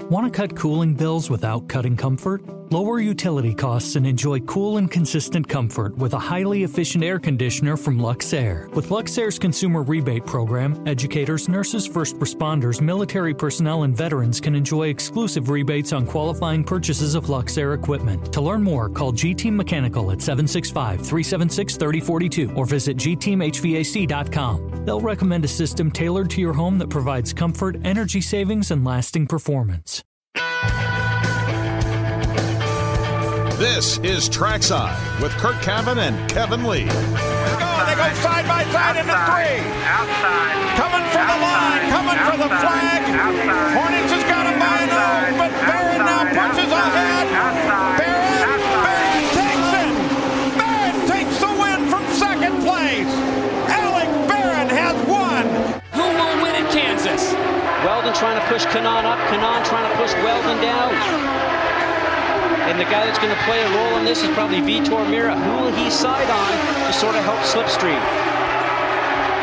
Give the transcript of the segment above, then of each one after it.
Want to cut cooling bills without cutting comfort? Lower utility costs and enjoy cool and consistent comfort with a highly efficient air conditioner from Luxaire. With Luxaire's consumer rebate program, educators, nurses, first responders, military personnel, and veterans can enjoy exclusive rebates on qualifying purchases of Luxaire equipment. To learn more, call G Team Mechanical at 765 376 3042 or visit gteamhvac.com. They'll recommend a system tailored to your home that provides comfort, energy savings, and lasting performance. This is Trackside with Curt Cavin and Kevin Lee. Go, they go side by side into three. Outside. Coming for the line, coming for the flag. Outside. Hornish has got him by nose, but Barron now pushes ahead. Barron, Barron takes it. Barron takes the win from second place. Alex Barron has won. Who will win in Kansas? Wheldon trying to push Kanaan up. Kanaan trying to push Wheldon down. And the guy that's going to play a role in this is probably Vitor Meira. Who will he side on to sort of help Slipstream?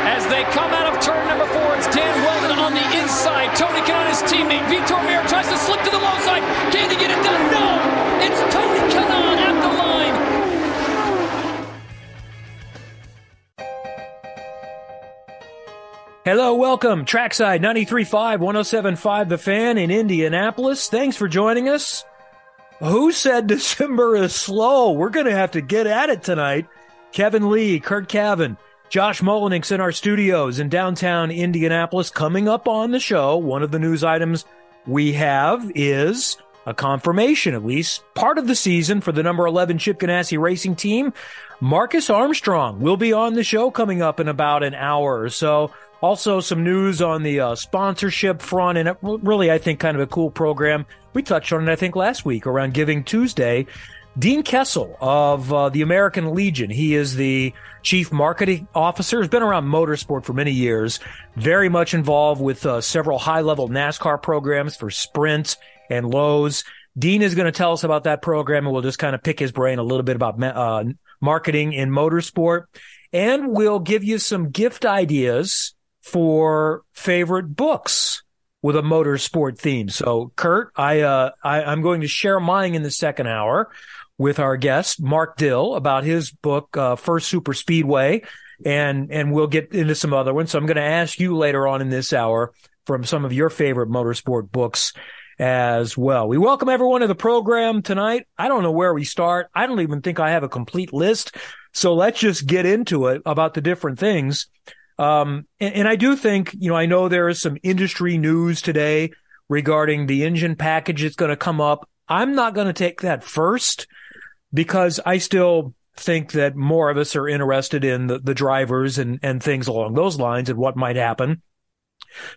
As they come out of turn number four, it's Dan Wheldon on the inside. Tony Kanaan, his teammate. Vitor Meira tries to slip to the low side. Can he get it done? No! It's Tony Kanaan at the line. Hello, welcome. Trackside 93.5, 107.5 The Fan in Indianapolis. Thanks for joining us. Who said December is slow? We're going to have to get at it tonight. Kevin Lee, Curt Cavin, Josh Mullenix in our studios in downtown Indianapolis. Coming up on the show, one of the news items we have is a confirmation, at least part of the season for the number 11 Chip Ganassi racing team. Marcus Armstrong will be on the show coming up in about an hour or so. Also, some news on the uh, sponsorship front, and it, really, I think, kind of a cool program. We touched on it, I think, last week around Giving Tuesday. Dean Kessel of uh, the American Legion. He is the chief marketing officer. He's been around motorsport for many years. Very much involved with uh, several high-level NASCAR programs for Sprint and Lowe's. Dean is going to tell us about that program, and we'll just kind of pick his brain a little bit about uh, marketing in motorsport, and we'll give you some gift ideas for favorite books with a motorsport theme. So, Kurt, I, uh, I, I'm going to share mine in the second hour with our guest, Mark Dill, about his book, uh, First Super Speedway. And, and we'll get into some other ones. So I'm going to ask you later on in this hour from some of your favorite motorsport books as well. We welcome everyone to the program tonight. I don't know where we start. I don't even think I have a complete list. So let's just get into it about the different things. Um, and, and, I do think, you know, I know there is some industry news today regarding the engine package that's going to come up. I'm not going to take that first because I still think that more of us are interested in the, the drivers and, and things along those lines and what might happen.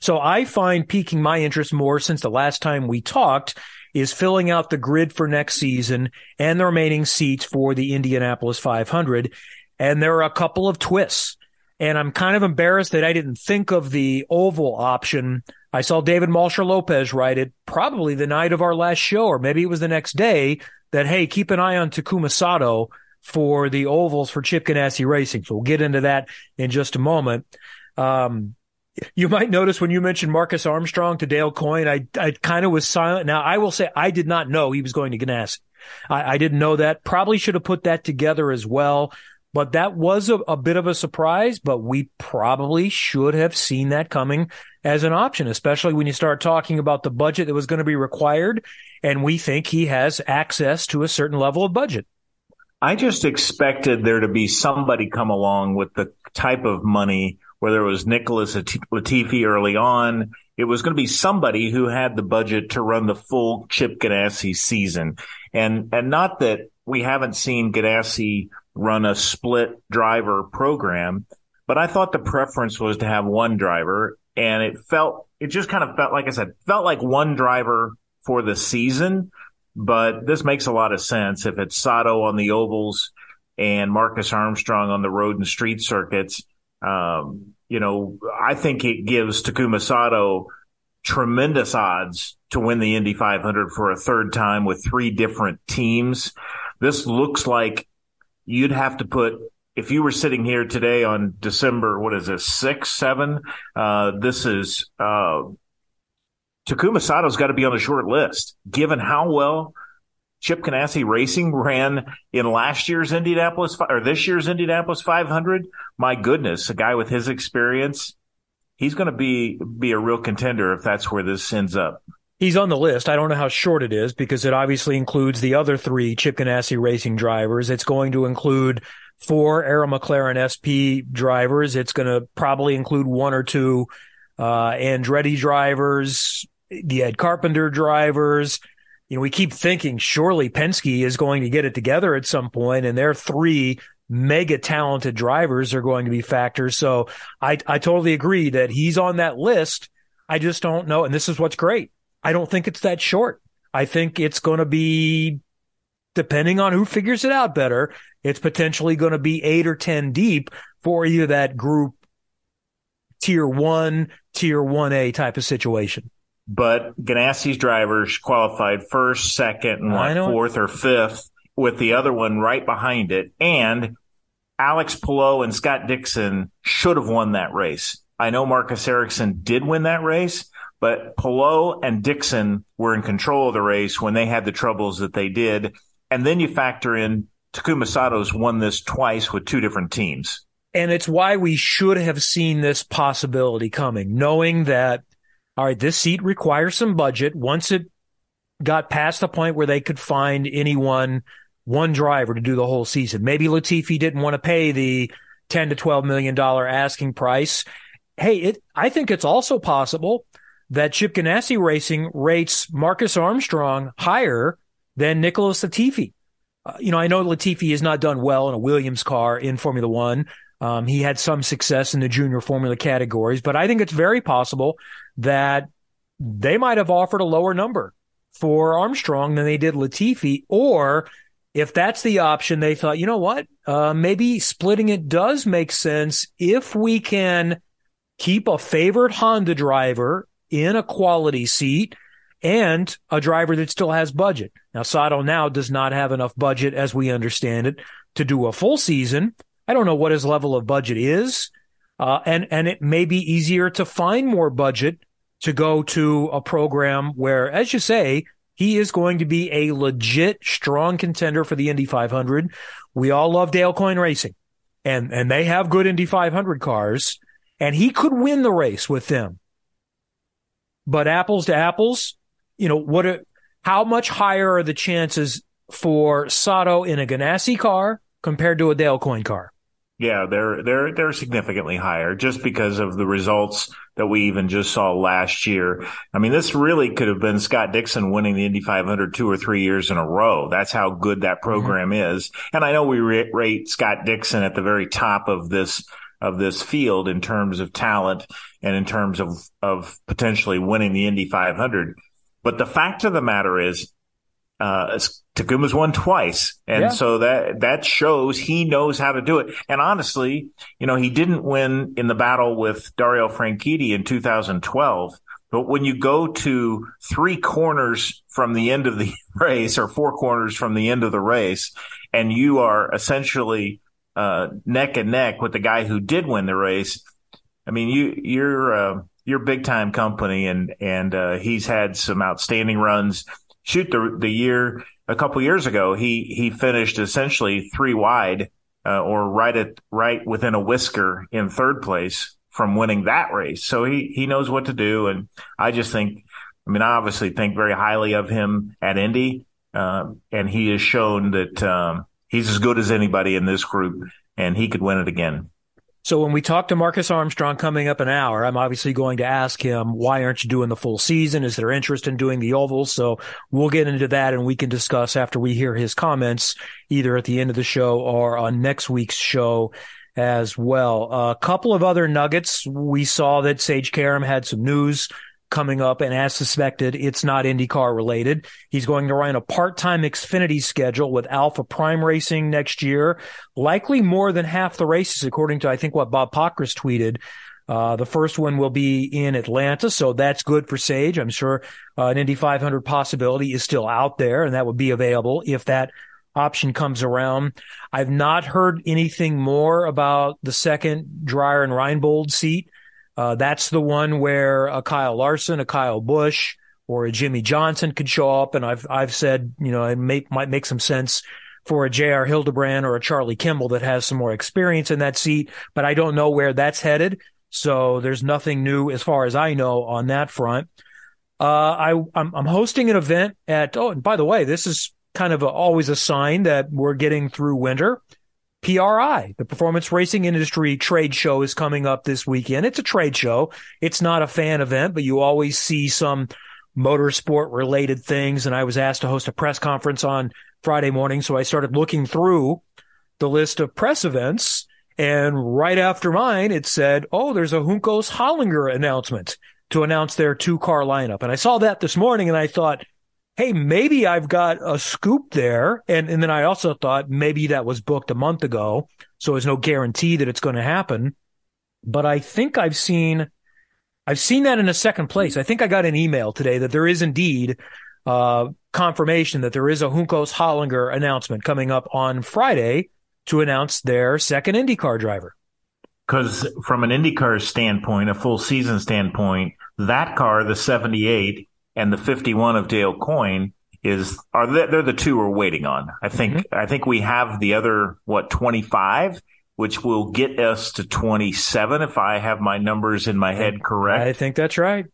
So I find piquing my interest more since the last time we talked is filling out the grid for next season and the remaining seats for the Indianapolis 500. And there are a couple of twists. And I'm kind of embarrassed that I didn't think of the oval option. I saw David Malsher Lopez write it probably the night of our last show, or maybe it was the next day that, hey, keep an eye on Takuma Sato for the ovals for Chip Ganassi Racing. So we'll get into that in just a moment. Um, you might notice when you mentioned Marcus Armstrong to Dale Coyne, I, I kind of was silent. Now I will say I did not know he was going to Ganassi. I, I didn't know that. Probably should have put that together as well. But that was a, a, bit of a surprise, but we probably should have seen that coming as an option, especially when you start talking about the budget that was going to be required. And we think he has access to a certain level of budget. I just expected there to be somebody come along with the type of money, whether it was Nicholas Latifi early on. It was going to be somebody who had the budget to run the full Chip Ganassi season. And, and not that we haven't seen Ganassi run a split driver program, but I thought the preference was to have one driver and it felt, it just kind of felt, like I said, felt like one driver for the season, but this makes a lot of sense if it's Sato on the ovals and Marcus Armstrong on the road and street circuits. Um, you know, I think it gives Takuma Sato tremendous odds to win the Indy 500 for a third time with three different teams. This looks like you'd have to put if you were sitting here today on December, what is this, six, seven? Uh, this is, uh, Takuma Sato's got to be on the short list, given how well Chip Ganassi Racing ran in last year's Indianapolis or this year's Indianapolis 500. My goodness, a guy with his experience, he's going to be be a real contender if that's where this ends up. He's on the list. I don't know how short it is because it obviously includes the other three Chip Ganassi Racing drivers. It's going to include four Arrow McLaren SP drivers. It's going to probably include one or two uh, Andretti drivers, the Ed Carpenter drivers. You know, we keep thinking surely Penske is going to get it together at some point, and their three mega talented drivers are going to be factors. So I, I totally agree that he's on that list. I just don't know. And this is what's great. I don't think it's that short. I think it's going to be, depending on who figures it out better, it's potentially going to be eight or 10 deep for either that group tier one, tier 1A type of situation. But Ganassi's drivers qualified first, second, and like fourth or fifth with the other one right behind it. And Alex Palou and Scott Dixon should have won that race. I know Marcus Ericsson did win that race, but Palou and Dixon were in control of the race when they had the troubles that they did. And then you factor in Takuma Sato's won this twice with two different teams. And it's why we should have seen this possibility coming, knowing that, all right, this seat requires some budget. Once it got past the point where they could find anyone, one driver to do the whole season. Maybe Latifi didn't want to pay the 10 to 12 million dollar asking price. Hey, it, I think it's also possible that Chip Ganassi Racing rates Marcus Armstrong higher than Nicholas Latifi. Uh, you know, I know Latifi has not done well in a Williams car in Formula One. Um, he had some success in the junior formula categories, but I think it's very possible that they might have offered a lower number for Armstrong than they did Latifi. Or if that's the option, they thought, you know what? Uh, maybe splitting it does make sense if we can keep a favored Honda driver in a quality seat and a driver that still has budget. Now, Sato now does not have enough budget as we understand it to do a full season. I don't know what his level of budget is. Uh, and, and it may be easier to find more budget to go to a program where, as you say, he is going to be a legit strong contender for the Indy 500. We all love Dale Coyne Racing and, and they have good Indy 500 cars and he could win the race with them. But apples to apples, you know, what, are, how much higher are the chances for Sato in a Ganassi car compared to a Dale Coyne car. Yeah, they're they're they're significantly higher just because of the results that we even just saw last year. I mean, this really could have been Scott Dixon winning the Indy 500 two or three years in a row. That's how good that mm-hmm. program mm-hmm. is. And I know we rate Scott Dixon at the very top of this of this field in terms of talent and in terms of of potentially winning the Indy 500. But the fact of the matter is, uh, Takuma's won twice. And yeah. so that, that shows he knows how to do it. And honestly, you know, he didn't win in the battle with Dario Franchitti in 2012. But when you go to three corners from the end of the race or four corners from the end of the race, and you are essentially, uh, neck and neck with the guy who did win the race. I mean, you, you're, uh, you're big time company and, and, uh, he's had some outstanding runs shoot the the year a couple years ago, he he finished essentially three wide uh, or right at right within a whisker in third place from winning that race. So he he knows what to do, and I just think, I mean, I obviously think very highly of him at Indy, um, and he has shown that um, he's as good as anybody in this group, and he could win it again. So when we talk to Marcus Armstrong coming up an hour, I'm obviously going to ask him, why aren't you doing the full season? Is there interest in doing the ovals? So we'll get into that and we can discuss after we hear his comments, either at the end of the show or on next week's show as well. A couple of other nuggets. We saw that Sage Karam had some news coming up, and as suspected, it's not IndyCar related. He's going to run a part-time Xfinity schedule with Alpha Prime Racing next year, likely more than half the races, according to I think what Bob Pockrass tweeted. Uh, the first one will be in Atlanta, so that's good for Sage. I'm sure uh, an Indy 500 possibility is still out there, and that would be available if that option comes around. I've not heard anything more about the second Dreyer and Reinbold seat Uh, that's the one where a Kyle Larson, a Kyle Busch, or a Jimmie Johnson could show up. And I've, I've said, you know, it may, might make some sense for a J.R. Hildebrand or a Charlie Kimball that has some more experience in that seat, but I don't know where that's headed. So there's nothing new as far as I know on that front. Uh, I, I'm, I'm, hosting an event at, oh, and by the way, this is kind of a, always a sign that we're getting through winter. PRI, the Performance Racing Industry Trade Show is coming up this weekend. It's a trade show. It's not a fan event, but you always see some motorsport related things. And I was asked to host a press conference on Friday morning. So I started looking through the list of press events. And right after mine, it said, Oh, there's a Juncos Hollinger announcement to announce their two car lineup. And I saw that this morning and I thought, Hey, maybe I've got a scoop there. And, and then I also thought maybe that was booked a month ago. So there's no guarantee that it's going to happen. But I think I've seen, I've seen that in a second place. I think I got an email today that there is indeed uh, confirmation that there is a Juncos Hollinger announcement coming up on Friday to announce their second IndyCar driver. Because from an IndyCar standpoint, a full season standpoint, that car, the 78 and the 51 of Dale Coyne, is are they, they're the two we're waiting on. I think mm-hmm. I think we have the other what 25 which will get us to 27 if I have my numbers in my head correct. I think that's right.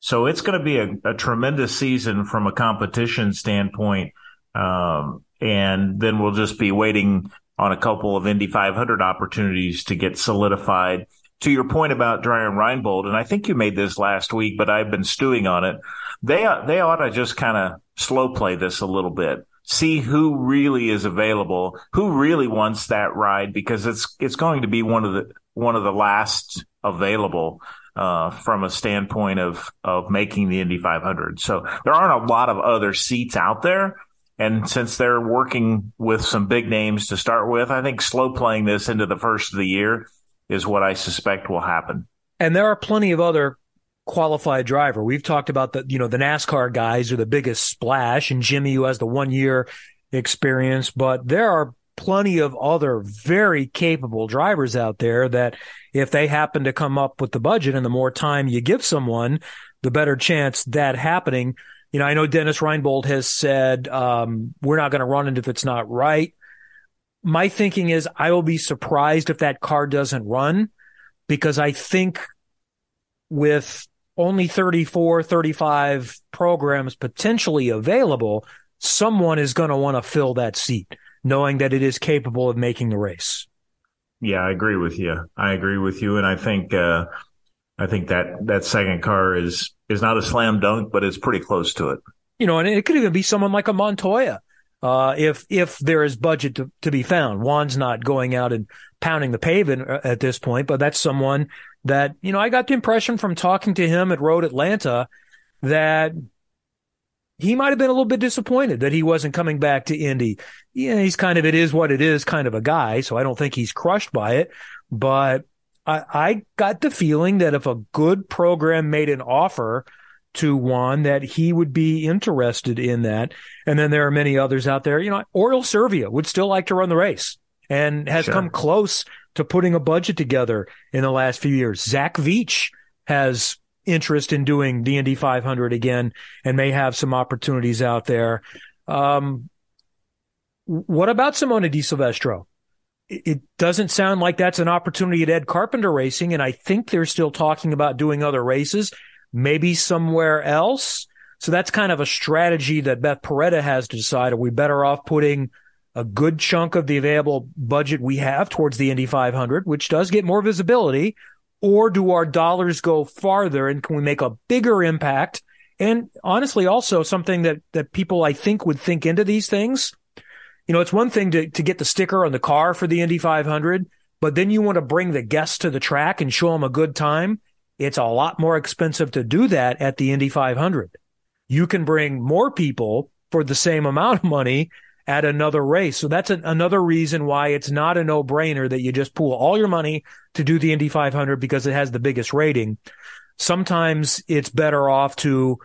So it's going to be a, a tremendous season from a competition standpoint. Um, and then we'll just be waiting on a couple of Indy 500 opportunities to get solidified. To your point about Dreyer Reinbold, and I think you made this last week, but I've been stewing on it. They they ought to just kind of slow play this a little bit, see who really is available, who really wants that ride, because it's it's going to be one of the one of the last available uh, from a standpoint of of making the Indy 500. So there aren't a lot of other seats out there. And since they're working with some big names to start with, I think slow playing this into the first of the year is what I suspect will happen. And there are plenty of other qualified driver. We've talked about the, you know, the NASCAR guys are the biggest splash and Jimmy who has the one year experience, but there are plenty of other very capable drivers out there that if they happen to come up with the budget and the more time you give someone, the better chance that happening. You know, I know Dennis Reinbold has said, um, we're not going to run it if it's not right. My thinking is I will be surprised if that car doesn't run because I think with only 34, 35 programs potentially available, someone is going to want to fill that seat knowing that it is capable of making the race. Yeah, I agree with you. I agree with you, and I think uh, I think that that second car is is not a slam dunk, but it's pretty close to it. You know, and it could even be someone like a Montoya, uh, if if there is budget to, to be found. Juan's not going out and pounding the pavement uh, at this point, but that's someone that you know I got the impression from talking to him at Road Atlanta that he might have been a little bit disappointed that he wasn't coming back to Indy. Yeah, he's kind of it is what it is kind of a guy, so I don't think he's crushed by it. But I, I got the feeling that if a good program made an offer to Juan, that he would be interested in that. And then there are many others out there. You know, Oriol Servia would still like to run the race and has sure. come close to putting a budget together in the last few years. Zach Veach has interest in doing the Indy 500 again and may have some opportunities out there. Um, what about Simona de Silvestro? It doesn't sound like that's an opportunity at Ed Carpenter Racing, and I think they're still talking about doing other races, maybe somewhere else. So that's kind of a strategy that Beth Paretta has to decide. Are we better off putting a good chunk of the available budget we have towards the Indy 500, which does get more visibility, or do our dollars go farther and can we make a bigger impact? And honestly, also something that, that people I think would think into these things. You know, it's one thing to, to get the sticker on the car for the Indy 500, but then you want to bring the guests to the track and show them a good time. It's a lot more expensive to do that at the Indy 500. You can bring more people for the same amount of money at another race. So that's an, another reason why it's not a no brainer that you just pool all your money to do the Indy 500 because it has the biggest rating. Sometimes it's better off to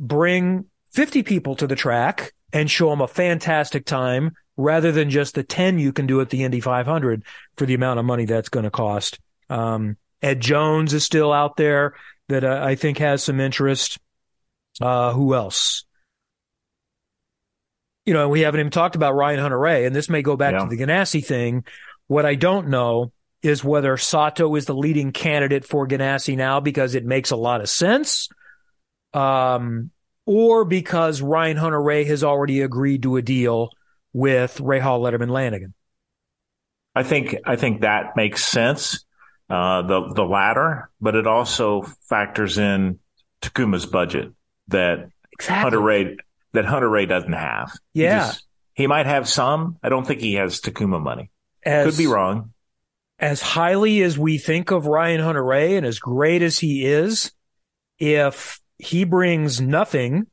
bring 50 people to the track and show them a fantastic time rather than just the 10 you can do at the Indy 500 for the amount of money that's going to cost. Um, Ed Jones is still out there that uh, I think has some interest. Uh, who else? You know, we haven't even talked about Ryan Hunter-Reay, and this may go back Yeah. to the Ganassi thing. What I don't know is whether Sato is the leading candidate for Ganassi now because it makes a lot of sense, um, or because Ryan Hunter-Reay has already agreed to a deal with Rahal, Letterman, Lanigan. I think I think that makes sense. Uh, the the latter, but it also factors in Takuma's budget that Hunter-Reay that Hunter-Reay doesn't have. He Yeah. just- he might have some. I don't think he has Takuma money. As, Could be wrong. as highly as we think of Ryan Hunter-Reay and as great as he is, if he brings nothing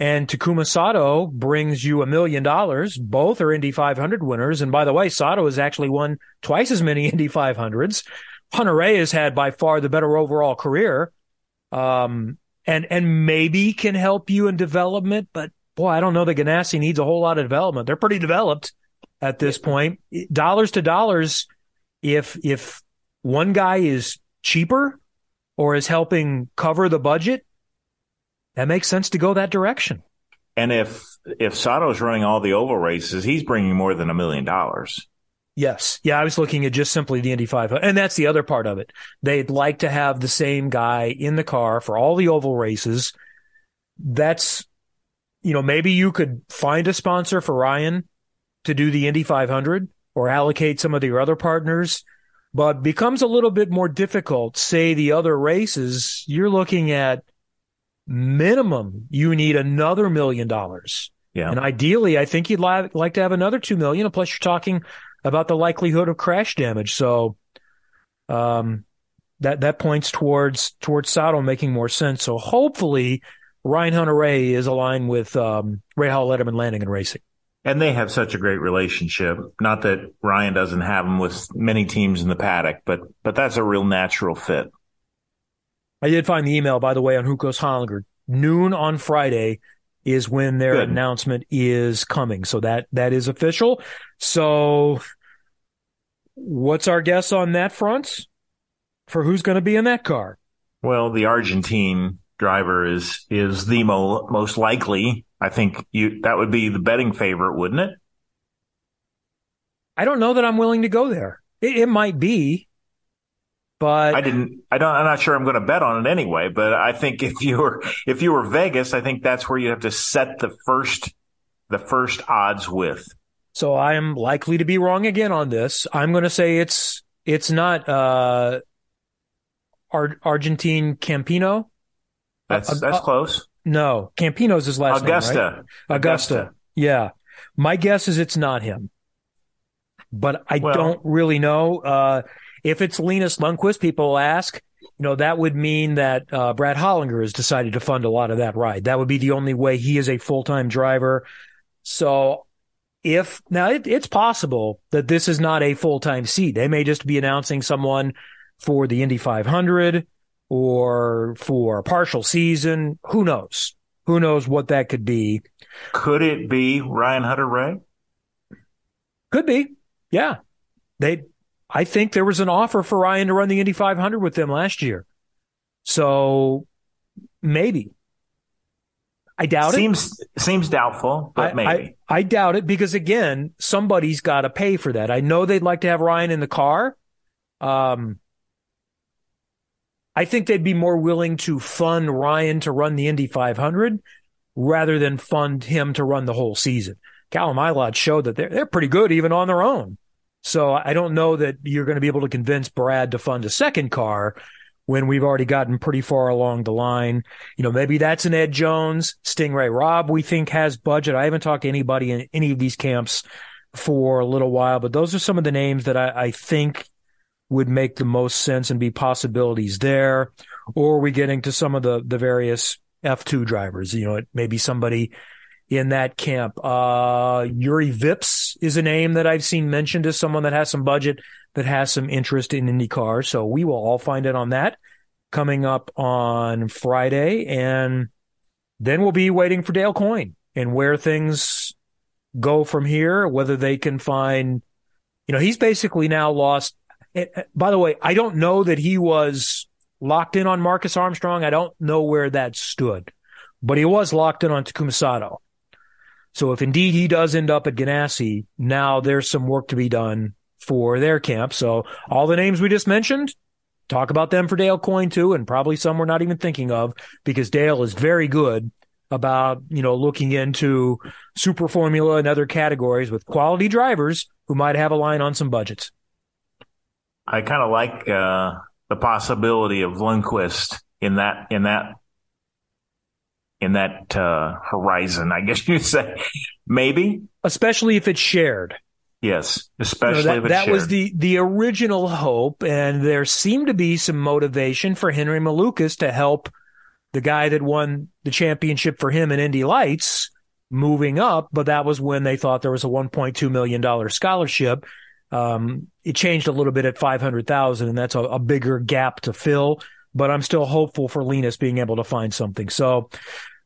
and Takuma Sato brings you a million dollars, both are Indy 500 winners. And by the way, Sato has actually won twice as many Indy 500s. Hunter-Reay has had by far the better overall career. Um, and, and maybe can help you in development, but boy, I don't know that Ganassi needs a whole lot of development. They're pretty developed at this point. Dollars to dollars, if if one guy is cheaper or is helping cover the budget, that makes sense to go that direction. And if if Sato's running all the oval races, he's bringing more than a million dollars. Yes. Yeah, I was looking at just simply the Indy 500. And that's the other part of it. They'd like to have the same guy in the car for all the oval races. That's, you know, maybe you could find a sponsor for Ryan to do the Indy 500 or allocate some of your other partners, but becomes a little bit more difficult. Say the other races, you're looking at minimum, you need another million dollars. Yeah. And ideally, I think you'd li- like to have another two million. And plus, you're talking about the likelihood of crash damage. So, um, that that points towards towards Sato making more sense. So hopefully, Ryan Hunter-Reay is aligned with um, Rahal Letterman Lanigan Racing. And they have such a great relationship. Not that Ryan doesn't have them with many teams in the paddock, but but that's a real natural fit. I did find the email, by the way, on Juncos Hollinger. Noon on Friday is when their Good. announcement is coming. So that that is official. So what's our guess on that front for who's going to be in that car? Well, the Argentine driver is is the mo- most likely. I think you that would be the betting favorite, wouldn't it? I don't know that I'm willing to go there. It, it might be, but I didn't. I don't. I'm not sure I'm going to bet on it anyway. But I think if you were if you were Vegas, I think that's where you have to set the first the first odds with. So I am likely to be wrong again on this. I'm going to say it's it's not uh, Ar- Argentine Canapino. That's Uh, that's uh, close. No, Canapino's his last Agustín. name, right? Agustín. Yeah. My guess is it's not him. But I Well- don't really know. Uh, if it's Linus Lundqvist, people ask, you know, that would mean that uh, Brad Hollinger has decided to fund a lot of that ride. That would be the only way he is a full time driver. So if now it, it's possible that this is not a full time seat, they may just be announcing someone for the Indy 500 or for a partial season. Who knows? Who knows what that could be? Could it be Ryan Hunter-Reay? Could be. Yeah. They, I think there was an offer for Ryan to run the Indy 500 with them last year. So maybe. I doubt it. Seems seems doubtful, but I, maybe. I, I doubt it because again, somebody's got to pay for that. I know they'd like to have Ryan in the car. Um, I think they'd be more willing to fund Ryan to run the Indy 500 rather than fund him to run the whole season. Callum Ilott showed that they're, they're pretty good even on their own. So I don't know that you're going to be able to convince Brad to fund a second car when we've already gotten pretty far along the line. You know, maybe that's an Ed Jones, Sting Ray Robb, we think has budget. I haven't talked to anybody in any of these camps for a little while, but those are some of the names that I, I think would make the most sense and be possibilities there. Or are we getting to some of the, the various F2 drivers? You know, it may be somebody in that camp. Uh, Juri Vips is a name that I've seen mentioned as someone that has some budget, that has some interest in IndyCar. So we will all find out on that coming up on Friday. And then we'll be waiting for Dale Coyne and where things go from here, whether they can find, you know, he's basically now lost uh, by the way, I don't know that he was locked in on Marcus Armstrong. I don't know where that stood, but he was locked in on Takuma Sato. So if indeed he does end up at Ganassi, now there's some work to be done for their camp. So all the names we just mentioned, talk about them for Dale Coyne too, and probably some we're not even thinking of because Dale is very good about, you know, looking into super formula and other categories with quality drivers who might have a line on some budgets. I kind of like uh, the possibility of Lundqvist in that in that in that uh, horizon. I guess you'd say maybe, especially if it's shared. Yes, especially you know, that, that was the the original hope, and there seemed to be some motivation for Henry Malukas to help the guy that won the championship for him in Indy Lights moving up. But that was when they thought there was a 1.2 million dollar scholarship. Um, it changed a little bit at 500,000, and that's a, a bigger gap to fill. But I'm still hopeful for Linus being able to find something. So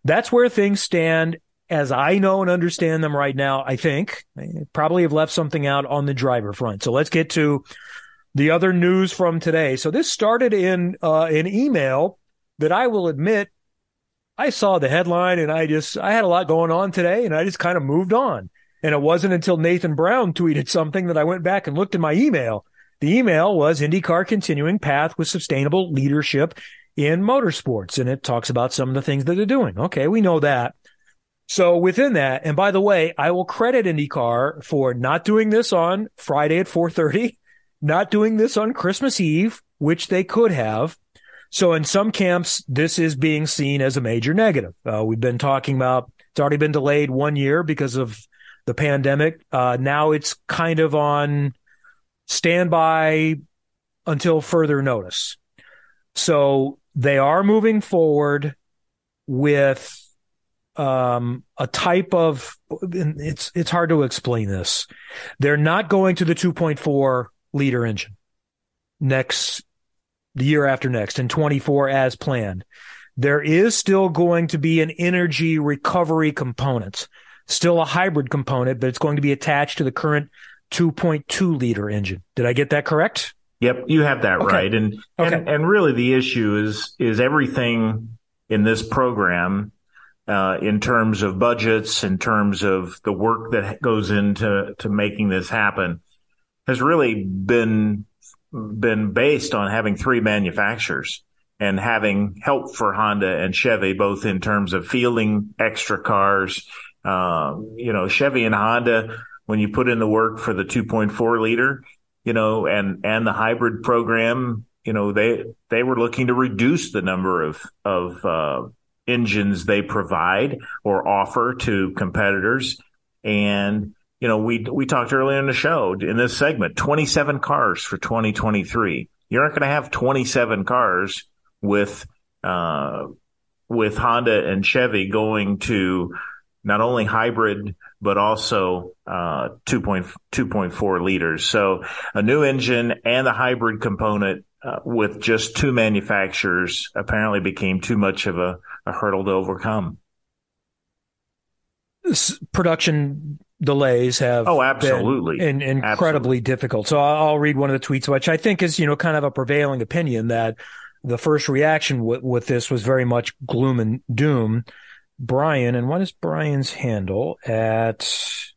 that's where things stand as I know and understand them right now, I think I probably have left something out on the driver front. So let's get to the other news from today. So this started in uh, an email that I will admit I saw the headline and I just I had a lot going on today and I just kind of moved on. And it wasn't until Nathan Brown tweeted something that I went back and looked in my email. The email was IndyCar continuing path with sustainable leadership in motorsports. And it talks about some of the things that they're doing. Okay, we know that. So within that, and by the way, I will credit IndyCar for not doing this on Friday at 4:30, not doing this on Christmas Eve, which they could have. So in some camps, this is being seen as a major negative. Uh, we've been talking about it's already been delayed one year because of the pandemic. Uh, now it's kind of on standby until further notice. So they are moving forward with um, a type of it's it's hard to explain this. They're not going to the 2.4 liter engine next the year after next in 24 as planned. There is still going to be an energy recovery component, still a hybrid component, but it's going to be attached to the current 2.2 liter engine. Did I get that correct? Yep, you have that okay. right. And, okay. and and really the issue is is everything in this program uh, in terms of budgets, in terms of the work that goes into to making this happen, has really been been based on having three manufacturers and having help for Honda and Chevy, both in terms of fielding extra cars. Uh, you know, Chevy and Honda, when you put in the work for the 2.4 liter, you know, and and the hybrid program, you know, they they were looking to reduce the number of of uh, engines they provide or offer to competitors. And, you know, we, we talked earlier in the show in this segment, 27 cars for 2023. You're not going to have 27 cars with, uh, with Honda and Chevy going to not only hybrid, but also, uh, 2.2.4 liters. So a new engine and the hybrid component uh, with just two manufacturers apparently became too much of a, a hurdle to overcome. Production delays have oh absolutely been in, incredibly absolutely. difficult. So I'll read one of the tweets, which I think is you know kind of a prevailing opinion that the first reaction with, with this was very much gloom and doom. Brian, and what is Brian's handle at?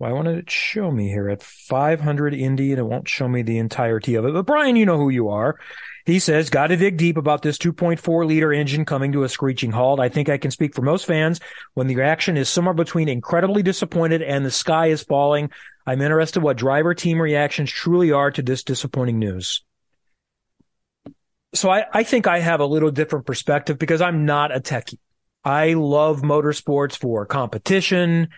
Why won't it show me here at 500 Indy and it won't show me the entirety of it? But Brian, you know who you are. He says, got to dig deep about this 2.4 liter engine coming to a screeching halt. I think I can speak for most fans when the reaction is somewhere between incredibly disappointed and the sky is falling. I'm interested what driver team reactions truly are to this disappointing news. So I, I think I have a little different perspective because I'm not a techie. I love motorsports for competition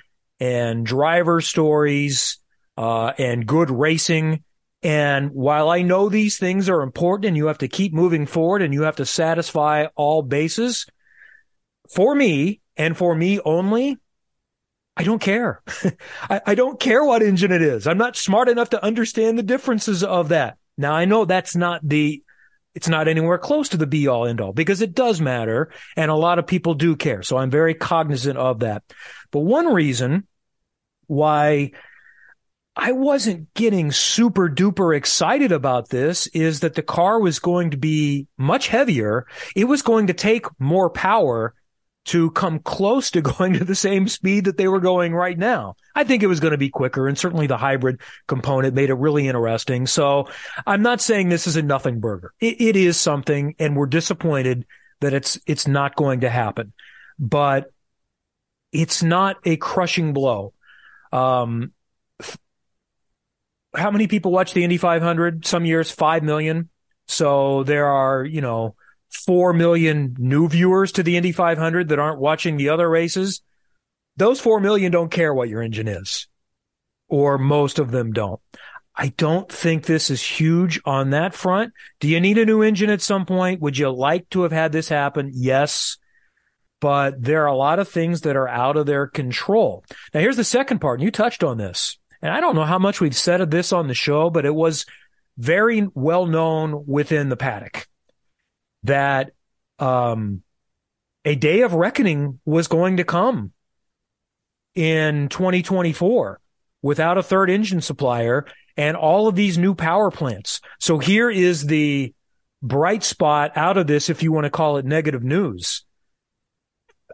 and driver stories uh, and good racing. And while I know these things are important and you have to keep moving forward and you have to satisfy all bases, for me and for me only, I don't care. I, I, don't care what engine it is. I'm not smart enough to understand the differences of that. Now I know that's not the, it's not anywhere close to the be all end all because it does matter and a lot of people do care. So I'm very cognizant of that. But one reason why I wasn't getting super duper excited about this is that the car was going to be much heavier. It was going to take more power to come close to going to the same speed that they were going right now. I think it was going to be quicker and certainly the hybrid component made it really interesting. So I'm not saying this is a nothing burger. it, it is something and we're disappointed that it's, it's not going to happen, but it's not a crushing blow. Um, how many people watch the Indy 500? Some years, 5 million. So there are, you know, 4 million new viewers to the Indy 500 that aren't watching the other races. Those 4 million don't care what your engine is, or most of them don't. I don't think this is huge on that front. Do you need a new engine at some point? Would you like to have had this happen? Yes. But there are a lot of things that are out of their control. Now, here's the second part, and you touched on this. And I don't know how much we've said of this on the show, but it was very well known within the paddock that um, a day of reckoning was going to come in 2024 without a third engine supplier and all of these new power plants. So here is the bright spot out of this, if you want to call it negative news.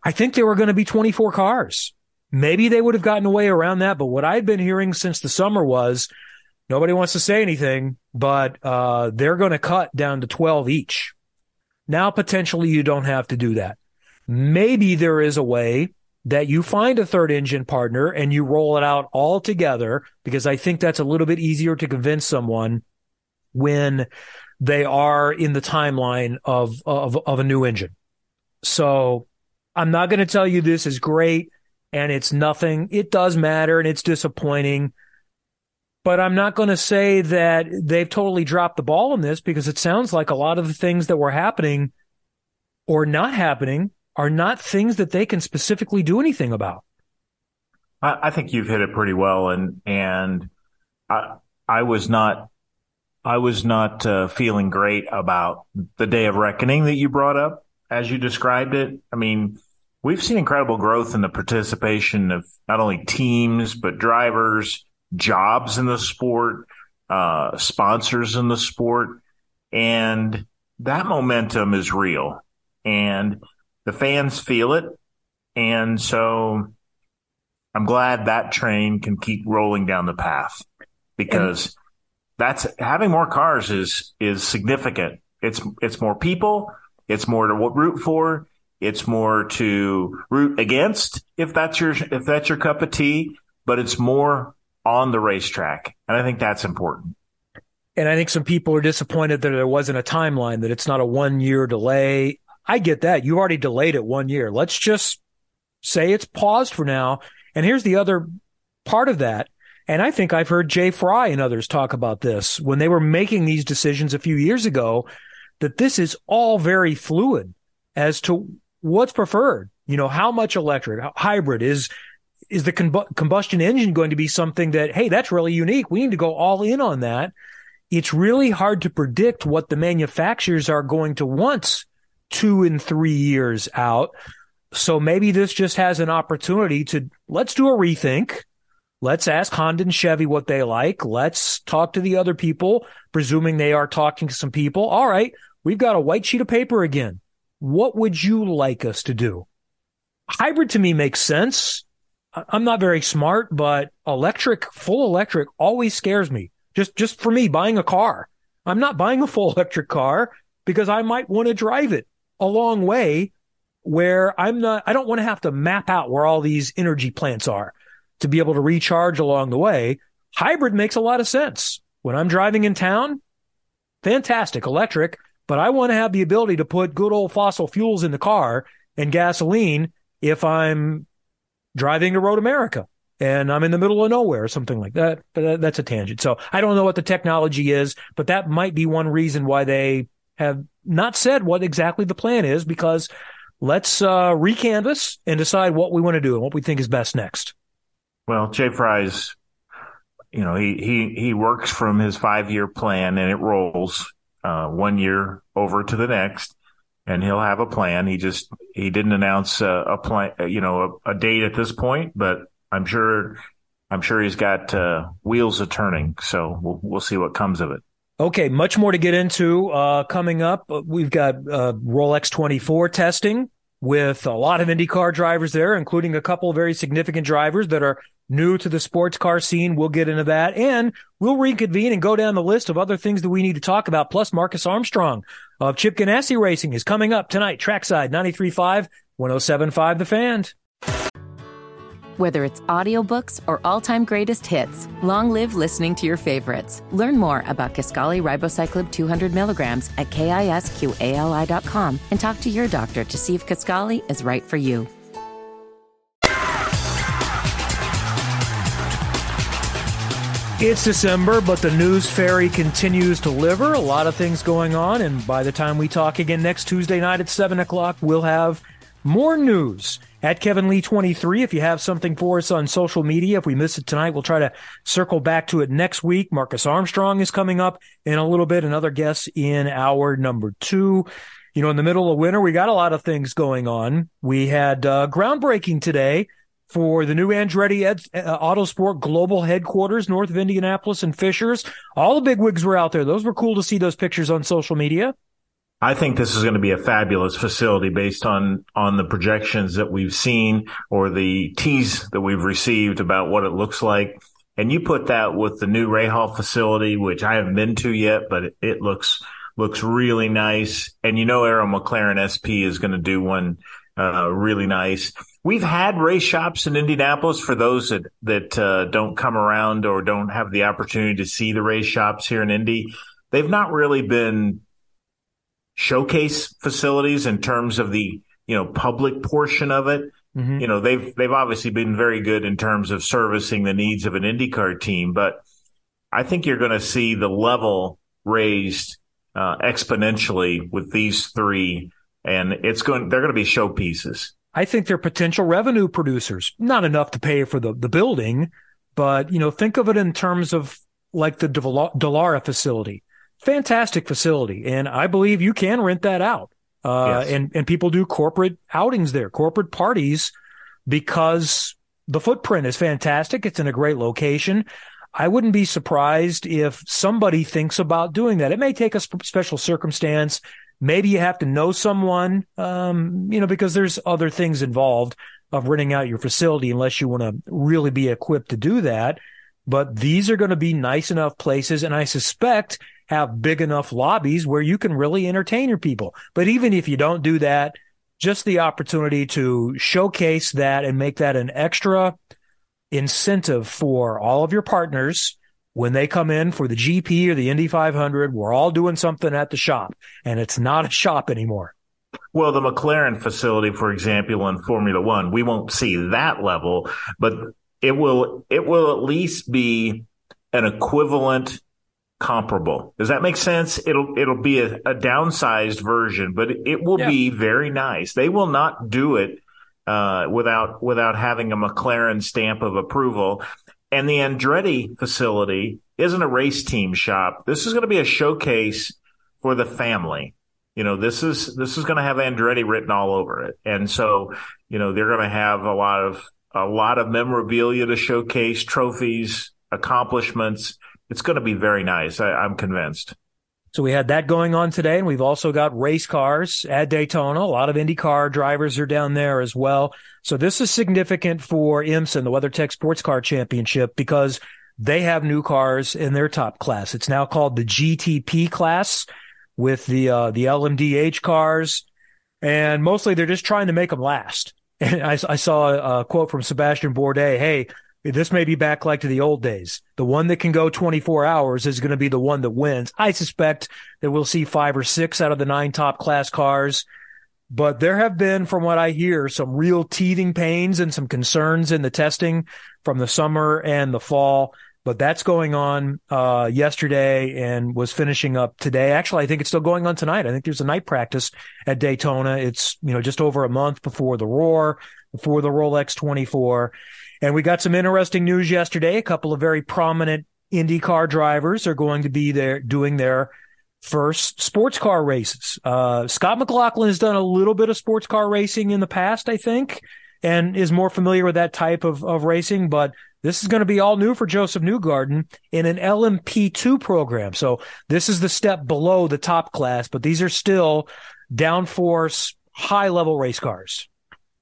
I think there were going to be 24 cars. Maybe they would have gotten away around that. But what I'd been hearing since the summer was nobody wants to say anything, but uh, they're going to cut down to 12 each. Now, potentially, you don't have to do that. Maybe there is a way that you find a third engine partner and you roll it out all together because I think that's a little bit easier to convince someone when they are in the timeline of, of, of a new engine. So I'm not going to tell you this is great and it's nothing. It does matter and it's disappointing. But I'm not going to say that they've totally dropped the ball in this because it sounds like a lot of the things that were happening or not happening are not things that they can specifically do anything about. I, I think you've hit it pretty well, and and I I was not I was not uh, feeling great about the day of reckoning that you brought up as you described it. I mean, we've seen incredible growth in the participation of not only teams but drivers, jobs in the sport, uh, sponsors in the sport, and that momentum is real. And the fans feel it. And so I'm glad that train can keep rolling down the path because and, that's having more cars is, is significant. It's, it's more people. It's more to root for. It's more to root against if that's your, if that's your cup of tea, but it's more on the racetrack. And I think that's important. And I think some people are disappointed that there wasn't a timeline, that it's not a one year delay. I get that. You already delayed it one year. Let's just say it's paused for now. And here's the other part of that. And I think I've heard Jay Frye and others talk about this when they were making these decisions a few years ago, that this is all very fluid as to what's preferred. You know, how much electric, hybrid is, is the combustion engine going to be something that, hey, that's really unique. We need to go all in on that. It's really hard to predict what the manufacturers are going to want two and three years out. So maybe this just has an opportunity to let's do a rethink. Let's ask Honda and Chevy what they like. Let's talk to the other people, presuming they are talking to some people. All right. We've got a white sheet of paper again. What would you like us to do? Hybrid to me makes sense. I'm not very smart, but electric, full electric always scares me. Just, just for me buying a car. I'm not buying a full electric car because I might want to drive it a long way where I'm not, I don't want to have to map out where all these energy plants are to be able to recharge along the way. Hybrid makes a lot of sense. When I'm driving in town, fantastic electric, but I want to have the ability to put good old fossil fuels in the car and gasoline if I'm driving to Road America and I'm in the middle of nowhere or something like that. But that's a tangent. So I don't know what the technology is, but that might be one reason why they have not said what exactly the plan is because let's uh, recanvass and decide what we want to do and what we think is best next. Well, Jay Frye's, you know, he he he works from his five year plan and it rolls uh, one year over to the next, and he'll have a plan. He just he didn't announce a, a plan, you know, a, a date at this point, but I'm sure I'm sure he's got uh, wheels a turning. So we'll, we'll see what comes of it. Okay, much more to get into uh, coming up. We've got uh, Rolex 24 testing with a lot of IndyCar drivers there, including a couple very significant drivers that are new to the sports car scene. We'll get into that and we'll reconvene and go down the list of other things that we need to talk about. Plus Marcus Armstrong of Chip Ganassi Racing is coming up tonight. Trackside 93.5, 107.5 The Fan. Whether it's audiobooks or all-time greatest hits, long live listening to your favorites. Learn more about Kisqali Ribociclib 200 milligrams at kisqali.com and talk to your doctor to see if Kisqali is right for you. It's December, but the news fairy continues to deliver. A lot of things going on, and by the time we talk again next Tuesday night at 7 o'clock, we'll have more news at Kevin Lee 23. If you have something for us on social media, if we miss it tonight, we'll try to circle back to it next week. Marcus Armstrong is coming up in a little bit, another guest in hour number two. You know, in the middle of winter, we got a lot of things going on. We had uh, groundbreaking today for the new Andretti Ed, uh, Autosport Global Headquarters north of Indianapolis and Fishers. All the big wigs were out there. Those were cool to see those pictures on social media. I think this is going to be a fabulous facility based on on the projections that we've seen or the tease that we've received about what it looks like. And you put that with the new Rahal facility, which I haven't been to yet, but it, looks looks really nice. And you know, Arrow McLaren SP is going to do one uh, really nice. We've had race shops in Indianapolis for those that that uh, don't come around or don't have the opportunity to see the race shops here in Indy. They've not really been showcase facilities in terms of the you know public portion of it. Mm-hmm. You know they've they've obviously been very good in terms of servicing the needs of an IndyCar team, but I think you're going to see the level raised uh, exponentially with these three, and it's going they're going to be showpieces. I think they're potential revenue producers. Not enough to pay for the the building, but you know think of it in terms of like the Dallara facility fantastic facility. And I believe you can rent that out. Uh, yes. and, and people do corporate outings there, corporate parties because the footprint is fantastic. It's in a great location. I wouldn't be surprised if somebody thinks about doing that. It may take a sp- special circumstance. Maybe you have to know someone, um, you know, because there's other things involved of renting out your facility unless you want to really be equipped to do that. But these are going to be nice enough places. And I suspect have big enough lobbies where you can really entertain your people. But even if you don't do that, just the opportunity to showcase that and make that an extra incentive for all of your partners when they come in for the GP or the Indy 500, we're all doing something at the shop and it's not a shop anymore. Well, the McLaren facility, for example, in Formula One, we won't see that level, but it will, it will at least be an equivalent comparable. Does that make sense? It'll it'll be a, a downsized version, but it, it will yeah. be very nice. They will not do it uh, without without having a McLaren stamp of approval. And the Andretti facility isn't a race team shop. This is going to be a showcase for the family. You know, this is this is going to have Andretti written all over it, and so you know they're going to have a lot of a lot of memorabilia to showcase, trophies, accomplishments it's going to be very nice. I, I'm convinced. So we had that going on today, and we've also got race cars at Daytona. A lot of IndyCar drivers are down there as well. So this is significant for IMSA, the WeatherTech Sports Car Championship, because they have new cars in their top class. It's now called the GTP class with the uh, the LMDH cars, and mostly they're just trying to make them last. And I, I saw a quote from Sebastian Bourdais. Hey, this may be back like to the old days. The one that can go 24 hours is going to be the one that wins. I suspect that we'll see five or six out of the nine top class cars. But there have been, from what I hear, some real teething pains and some concerns in the testing from the summer and the fall. But that's going on uh, yesterday and was finishing up today. Actually, I think it's still going on tonight. I think there's a night practice at Daytona. It's you know just over a month before the Roar, before the Rolex 24. And we got some interesting news yesterday. A couple of very prominent IndyCar drivers are going to be there doing their first sports car races. Uh, Scott McLaughlin has done a little bit of sports car racing in the past, I think, and is more familiar with that type of, of racing. But This is going to be all new for Josef Newgarden in an LMP2 program. So this is the step below the top class, but these are still downforce, high level race cars.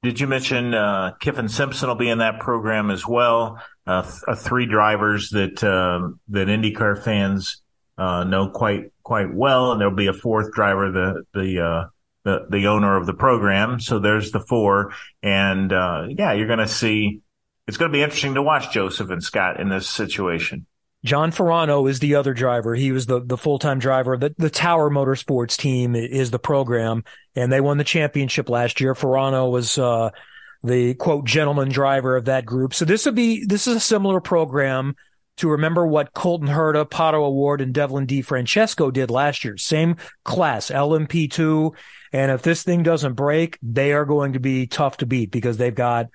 Did you mention uh, Kyffin Simpson will be in that program as well? Uh, th- uh, three drivers that uh, that IndyCar fans uh, know quite quite well, and there'll be a fourth driver, the the uh, the, the owner of the program. So there's the four, and yeah, you're going to see. It's going to be interesting to watch Josef and Scott in this situation. John Farano is the other driver. He was the, the full time driver. The, the Tower Motorsports team is the program, and they won the championship last year. Ferrano was uh, the quote gentleman driver of that group. So this would be this is a similar program to remember what Colton Herta, Pato O'Ward, and Devlin DeFrancesco did last year. Same class, LMP2. And if this thing doesn't break, they are going to be tough to beat because they've got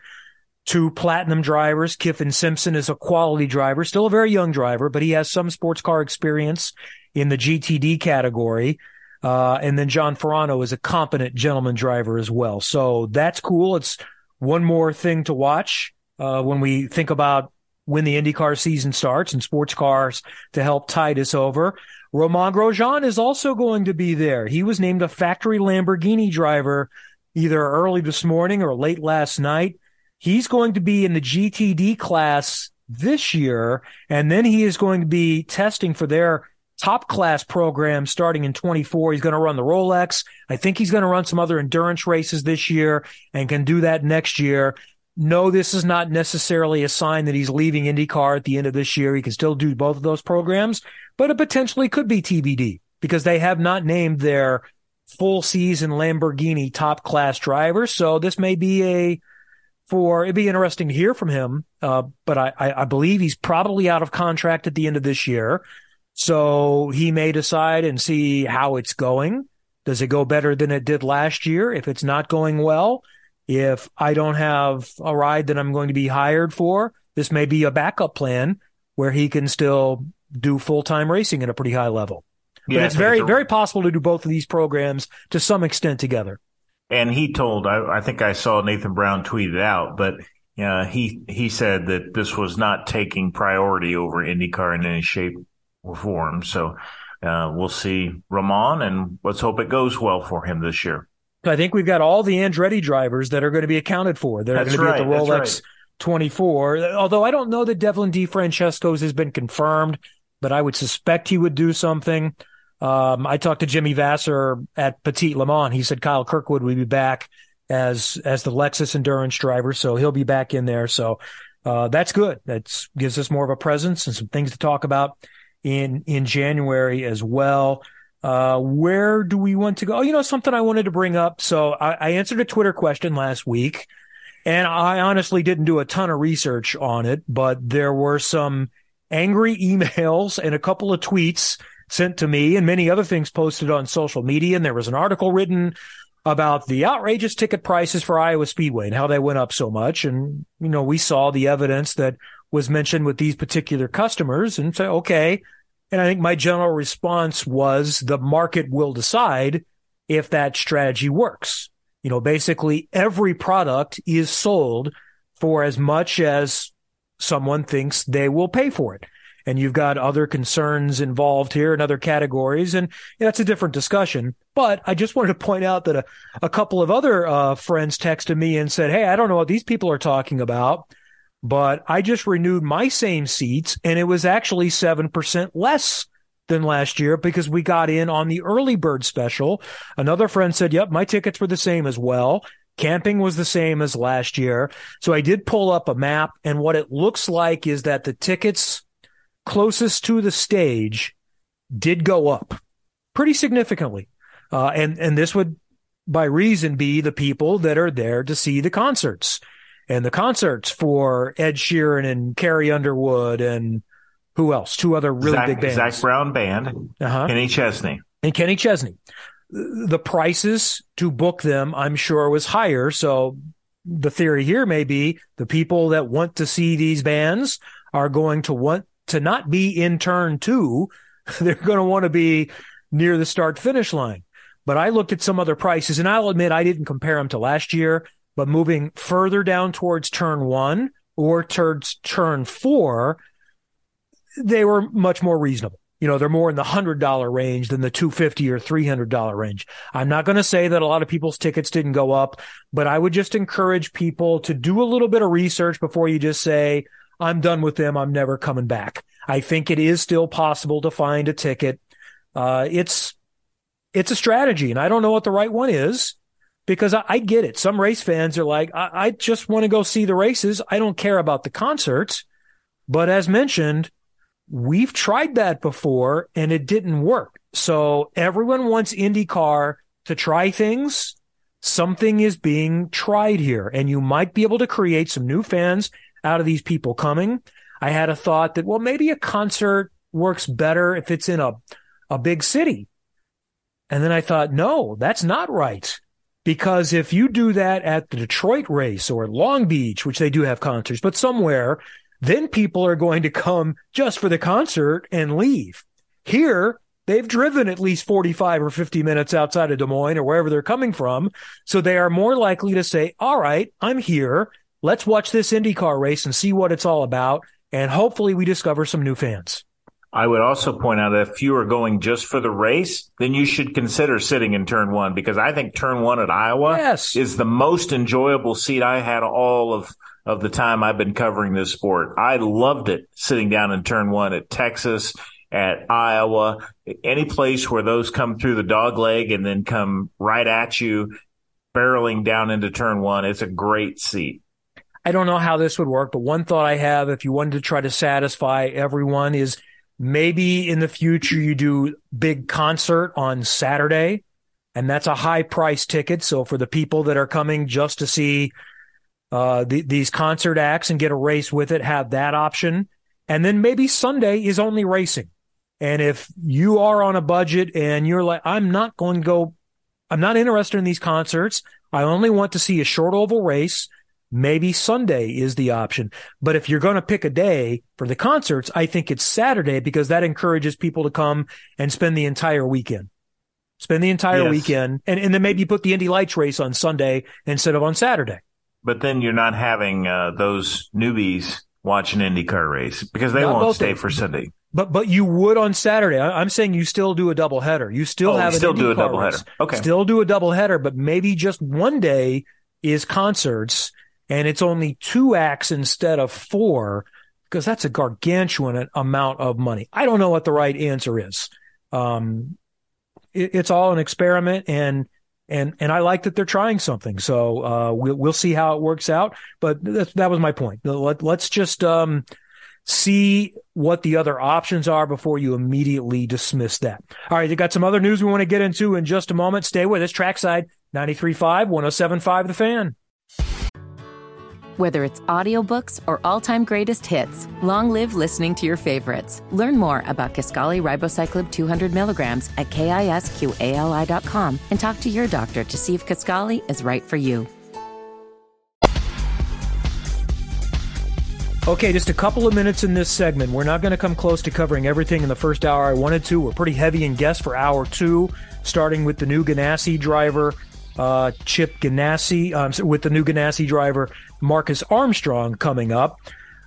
two platinum drivers. Kyffin Simpson is a quality driver, still a very young driver, but he has some sports car experience in the GTD category. Uh, and then John Farano is a competent gentleman driver as well. So that's cool. It's one more thing to watch, uh, when we think about when the IndyCar season starts and sports cars to help tide us over. Romain Grosjean is also going to be there. He was named a factory Lamborghini driver either early this morning or late last night. He's going to be in the GTD class this year, and then he is going to be testing for their top class program starting in 24. He's going to run the Rolex. I think he's going to run some other endurance races this year and can do that next year. No, this is not necessarily a sign that he's leaving IndyCar at the end of this year. He can still do both of those programs, but it potentially could be TBD because they have not named their full season Lamborghini top class driver. So this may be a for it'd be interesting to hear from him. Uh, but I, I, I believe he's probably out of contract at the end of this year. So he may decide and see how it's going. Does it go better than it did last year? If it's not going well, if I don't have a ride that I'm going to be hired for, this may be a backup plan where he can still do full time racing at a pretty high level. But yeah, it's very, it's a... very possible to do both of these programs to some extent together and he told I, I, think I saw Nathan Brown tweet it out, but uh, he he said that this was not taking priority over IndyCar in any shape or form. So uh, we'll see Romain, and let's hope it goes well for him this year. I think we've got all the Andretti drivers that are going to be accounted for. They're going to be right, at the Rolex right. 24. Although I don't know that Devlin DeFrancesco's has been confirmed, but I would suspect he would do something. Um, I talked to Jimmy Vasser at Petit Le Mans. He said Kyle Kirkwood would be back as as the Lexus endurance driver, so he'll be back in there. So uh, that's good. That gives us more of a presence and some things to talk about in in January as well. Uh, where do we want to go? Oh, you know, something I wanted to bring up. So I, I answered a Twitter question last week, and I honestly didn't do a ton of research on it, but there were some angry emails and a couple of tweets sent to me and many other things posted on social media. And there was an article written about the outrageous ticket prices for Iowa Speedway and how they went up so much. And, you know, we saw the evidence that was mentioned with these particular customers and say, okay. And I think my general response was the market will decide if that strategy works. You know, basically every product is sold for as much as someone thinks they will pay for it and you've got other concerns involved here in other categories, and that's a different discussion. But I just wanted to point out that a, a couple of other uh, friends texted me and said, "Hey, I don't know what these people are talking about." But I just renewed my same seats and it was actually 7% less than last year because we got in on the early bird special. Another friend said, yep, my tickets were the same as well. Camping was the same as last year. So I did pull up a map and what it looks like is that the tickets closest to the stage did go up pretty significantly. Uh, and, and this would by reason be the people that are there to see the concerts and the concerts for Ed Sheeran and Carrie Underwood and who else? Two other really Zach, big bands. Zac Brown Band, uh-huh. Kenny Chesney. And Kenny Chesney. The prices to book them, I'm sure, was higher. So the theory here may be the people that want to see these bands are going to want to not be in turn two. They're going to want to be near the start finish line. But I looked at some other prices and I'll admit I didn't compare them to last year, but moving further down towards turn one or towards turn four, they were much more reasonable. You know, they're more in the hundred dollar range than the 250 or $300 range. I'm not going to say that a lot of people's tickets didn't go up, but I would just encourage people to do a little bit of research before you just say, I'm done with them. I'm never coming back. I think it is still possible to find a ticket. Uh, it's, it's a strategy and I don't know what the right one is because I, I get it. Some race fans are like, I, I just want to go see the races. I don't care about the concerts. But as mentioned, we've tried that before and it didn't work. So everyone wants IndyCar to try things. Something is being tried here and you might be able to create some new fans out of these people coming. I had a thought that, well, maybe a concert works better if it's in a, a big city. And then I thought, no, that's not right. Because if you do that at the Detroit race or Long Beach, which they do have concerts, but somewhere, then people are going to come just for the concert and leave. Here, they've driven at least 45 or 50 minutes outside of Des Moines or wherever they're coming from. So they are more likely to say, all right, I'm here. Let's watch this IndyCar race and see what it's all about. And hopefully we discover some new fans. I would also point out that if you are going just for the race, then you should consider sitting in turn one because I think turn one at Iowa yes. is the most enjoyable seat I had all of, of the time I've been covering this sport. I loved it sitting down in turn one at Texas, at Iowa, any place where those come through the dog leg and then come right at you, barreling down into turn one. It's a great seat. I don't know how this would work, but one thought I have if you wanted to try to satisfy everyone is Maybe in the future you do big concert on Saturday and that's a high price ticket. So for the people that are coming just to see uh, the, these concert acts and get a race with it, have that option. And then maybe Sunday is only racing. And if you are on a budget and you're like, I'm not going to go, I'm not interested in these concerts. I only want to see a short oval race maybe Sunday is the option. But if you're going to pick a day for the concerts, I think it's Saturday because that encourages people to come and spend the entire weekend. Spend the entire yes. weekend and, and then maybe put the Indy Lights race on Sunday instead of on Saturday. But then you're not having uh, those newbies watch an IndyCar race because they not won't stay for Sunday. But but you would on Saturday. I, am saying you still do a double header. You still oh, have still do a double header. Okay. Still do a double header, but maybe just one day is concerts and it's only two acts instead of four because that's a gargantuan amount of money. I don't know what the right answer is. Um, it, it's all an experiment and, and, and I like that they're trying something. So, uh, we'll, we'll see how it works out. But that, was my point. Let, let's just, um, see what the other options are before you immediately dismiss that. All right. You got some other news we want to get into in just a moment. Stay with us. Trackside 93.5, 107.5 The Fan. Whether it's audiobooks or all-time greatest hits, long live listening to your favorites. Learn more about Kisqali Ribociclib 200 milligrams at kisqali.com and talk to your doctor to see if Kisqali is right for you. Okay, just a couple of minutes in this segment. We're not going to come close to covering everything in the first hour I wanted to. We're pretty heavy in guests for hour two, starting with the new Ganassi driver uh, Chip Ganassi, um, with the new Ganassi driver, Marcus Armstrong coming up.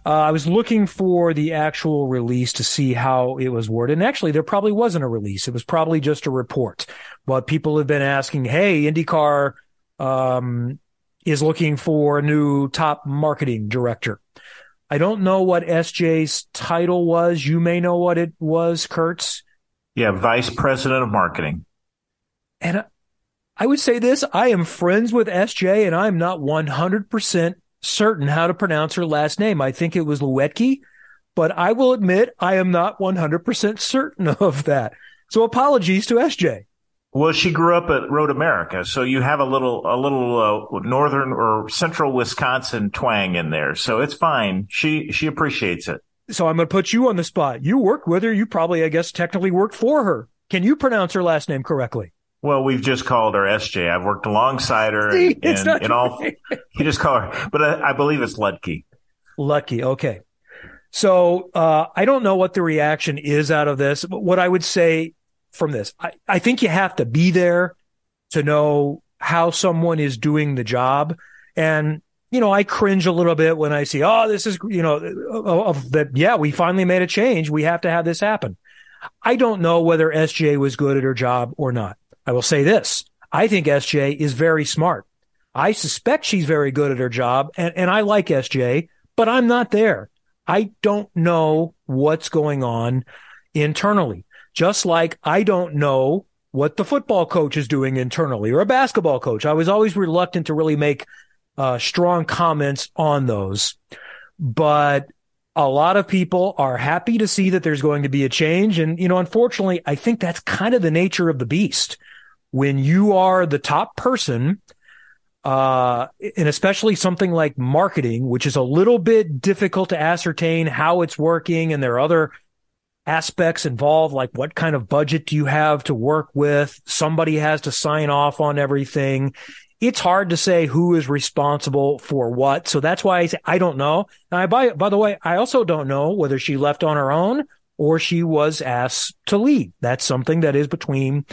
Uh, I was looking for the actual release to see how it was worded. And actually, there probably wasn't a release. It was probably just a report. But people have been asking, hey, IndyCar um, is looking for a new top marketing director. I don't know what SJ's title was. You may know what it was, Kurtz. Yeah, Vice President of Marketing. And I would say this I am friends with SJ and I'm not 100% certain how to pronounce her last name. I think it was Luetke, but I will admit I am not 100% certain of that. So apologies to SJ. Well, she grew up at Road America, so you have a little, a little uh, northern or central Wisconsin twang in there, so it's fine. She she appreciates it. So I'm going to put you on the spot. You worked with her. You probably, I guess, technically worked for her. Can you pronounce her last name correctly? Well, we've just called her SJ. I've worked alongside her See, in, in all. You just call her, but I, I believe it's Lutke. Lucky. Okay. So uh, I don't know what the reaction is out of this, but what I would say from this, I, I think you have to be there to know how someone is doing the job. And you know, I cringe a little bit when I see, oh, this is, you know, of that. Yeah, we finally made a change. We have to have this happen. I don't know whether SJ was good at her job or not. I will say this. I think SJ is very smart. I suspect she's very good at her job and, and I like SJ, but I'm not there. I don't know what's going on internally. Just like I don't know what the football coach is doing internally or a basketball coach. I was always reluctant to really make uh, strong comments on those. But a lot of people are happy to see that there's going to be a change. And, you know, unfortunately, I think that's kind of the nature of the beast. When you are the top person, uh, and especially something like marketing, which is a little bit difficult to ascertain how it's working. And there are other aspects involved, like what kind of budget do you have to work with? Somebody has to sign off on everything it's hard to say who is responsible for what. So that's why I say I don't know. And I by by the way, I also don't know whether she left on her own or she was asked to leave. That's something that is between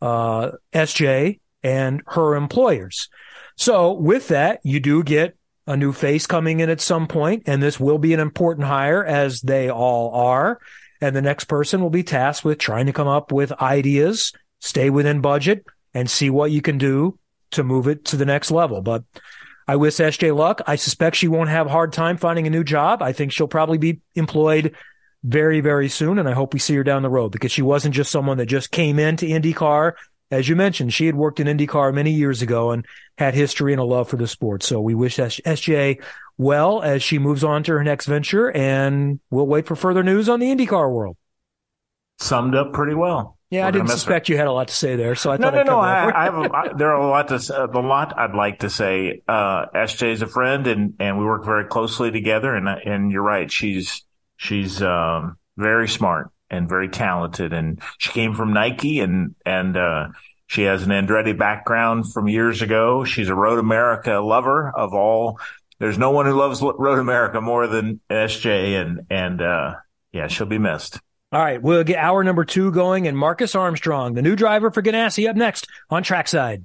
uh, SJ and her employers. So with that, you do get a new face coming in at some point, and this will be an important hire as they all are. And the next person will be tasked with trying to come up with ideas, stay within budget, and see what you can do to move it to the next level. But I wish SJ luck. I suspect she won't have a hard time finding a new job. I think she'll probably be employed very, very soon. And I hope we see her down the road because she wasn't just someone that just came into IndyCar. As you mentioned, she had worked in IndyCar many years ago and had history and a love for the sport. So we wish SJ well as she moves on to her next venture and we'll wait for further news on the IndyCar world. Summed up pretty well. Yeah, We're I didn't suspect her. you had a lot to say there, so I no, thought no, I'd no. I, I, have a, I, there are a lot to a lot I'd like to say. Uh, SJ is a friend, and and we work very closely together. And and you're right, she's she's um, very smart and very talented, and she came from Nike, and and uh, she has an Andretti background from years ago. She's a Road America lover of all. There's no one who loves Road America more than SJ, and and uh, yeah, she'll be missed. All right, we'll get hour number two going, and Marcus Armstrong, the new driver for Ganassi, up next on Trackside.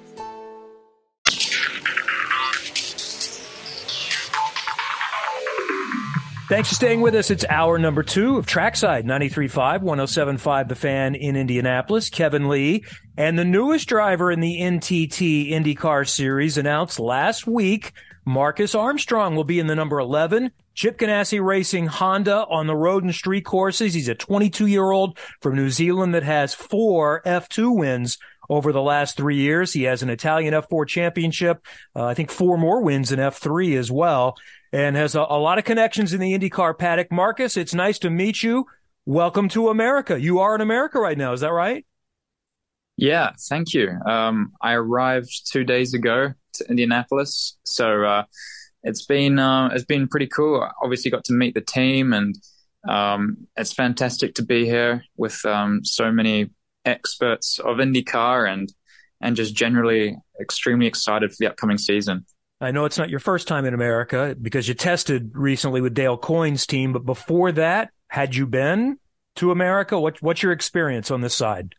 Thanks for staying with us. It's hour number two of Trackside 93.5, 107.5 The Fan in Indianapolis. Kevin Lee and the newest driver in the NTT IndyCar Series announced last week, Marcus Armstrong will be in the number 11 Chip Ganassi Racing Honda on the road and street courses. He's a 22 year old from New Zealand that has four F2 wins over the last three years. He has an Italian F4 championship, uh, I think four more wins in F3 as well and has a, a lot of connections in the IndyCar paddock. Marcus, it's nice to meet you. Welcome to America. You are in America right now. Is that right? Yeah, thank you. Um, I arrived two days ago to Indianapolis, so uh, it's been uh, it's been pretty cool. I obviously, got to meet the team, and um, it's fantastic to be here with um, so many experts of IndyCar and and just generally extremely excited for the upcoming season. I know it's not your first time in America because you tested recently with Dale Coyne's team, but before that, had you been to America? What, what's your experience on this side?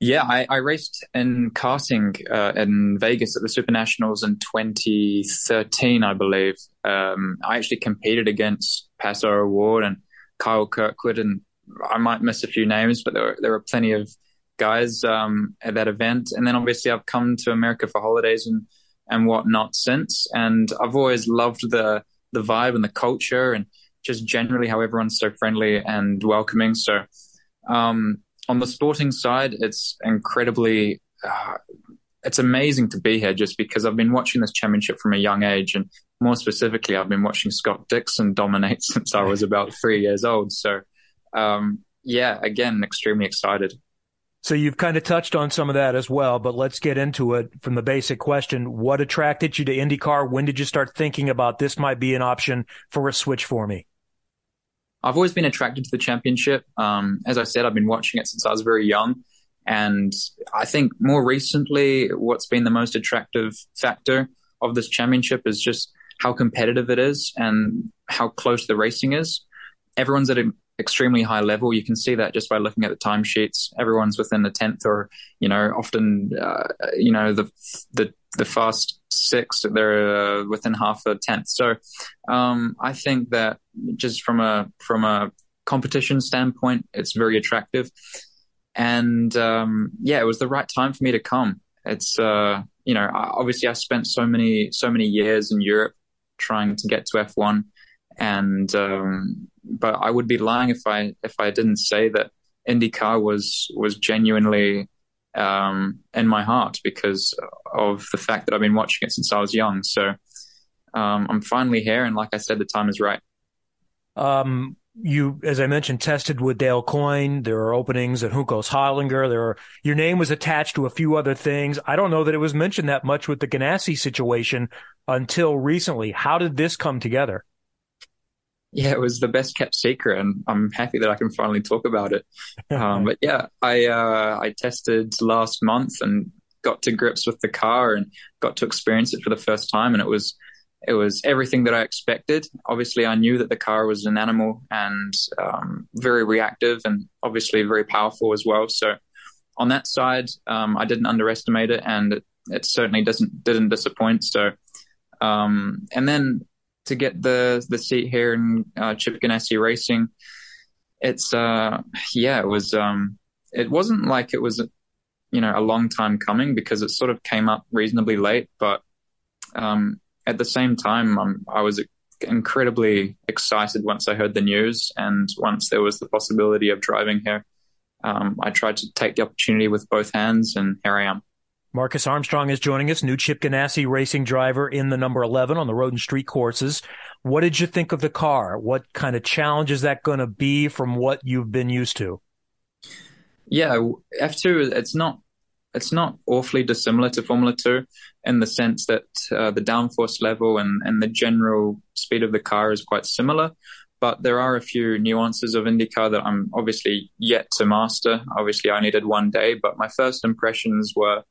Yeah, I, I raced in karting uh, in Vegas at the Super Nationals in 2013, I believe. Um, I actually competed against Pato O'Ward and Kyle Kirkwood, and I might miss a few names, but there were, there were plenty of guys um, at that event. And then obviously I've come to America for holidays and and whatnot since. And I've always loved the the vibe and the culture and just generally how everyone's so friendly and welcoming. So um, on the sporting side, it's incredibly uh, it's amazing to be here just because I've been watching this championship from a young age and more specifically I've been watching Scott Dixon dominate since I was about three years old. So um, yeah, again, extremely excited. So you've kind of touched on some of that as well, but let's get into it from the basic question. What attracted you to IndyCar? When did you start thinking about this might be an option for a switch for me? I've always been attracted to the championship. Um, as I said, I've been watching it since I was very young. And I think more recently, what's been the most attractive factor of this championship is just how competitive it is and how close the racing is. Everyone's at an extremely high level. You can see that just by looking at the timesheets. Everyone's within the tenth, or you know, often uh, you know the the the fast six they're uh, within half a tenth. So um, I think that just from a from a competition standpoint, it's very attractive. And um, yeah, it was the right time for me to come. It's uh, you know, obviously I spent so many so many years in Europe trying to get to F1, and um, but I would be lying if I if I didn't say that IndyCar was was genuinely um, in my heart because of the fact that I've been watching it since I was young. So um, I'm finally here, and like I said, the time is right. Um, you, as I mentioned, tested with Dale Coyne. There are openings at Juncos Hollinger. There are, your name was attached to a few other things. I don't know that it was mentioned that much with the Ganassi situation until recently. How did this come together? Yeah, it was the best kept secret, and I'm happy that I can finally talk about it. Um, but yeah, I uh, I tested last month and got to grips with the car and got to experience it for the first time, and it was it was everything that I expected. Obviously, I knew that the car was an animal and um, very reactive and obviously very powerful as well. So, on that side, um, I didn't underestimate it, and it, it, certainly doesn't didn't disappoint. So, um, and then to get the the seat here in uh, Chip Ganassi Racing, it's uh, yeah, it was um, it wasn't like it was you know a long time coming because it sort of came up reasonably late, but um, at the same time, um, I was incredibly excited once I heard the news and once there was the possibility of driving here. Um, I tried to take the opportunity with both hands, and here I am. Marcus Armstrong is joining us, new Chip Ganassi racing driver in the number 11 on the road and street courses. What did you think of the car? What kind of challenge is that going to be from what you've been used to? Yeah, F2, it's not it's not awfully dissimilar to Formula 2 in the sense that uh, the downforce level and, and the general speed of the car is quite similar. But there are a few nuances of IndyCar that I'm obviously yet to master. Obviously, I needed one day, but my first impressions were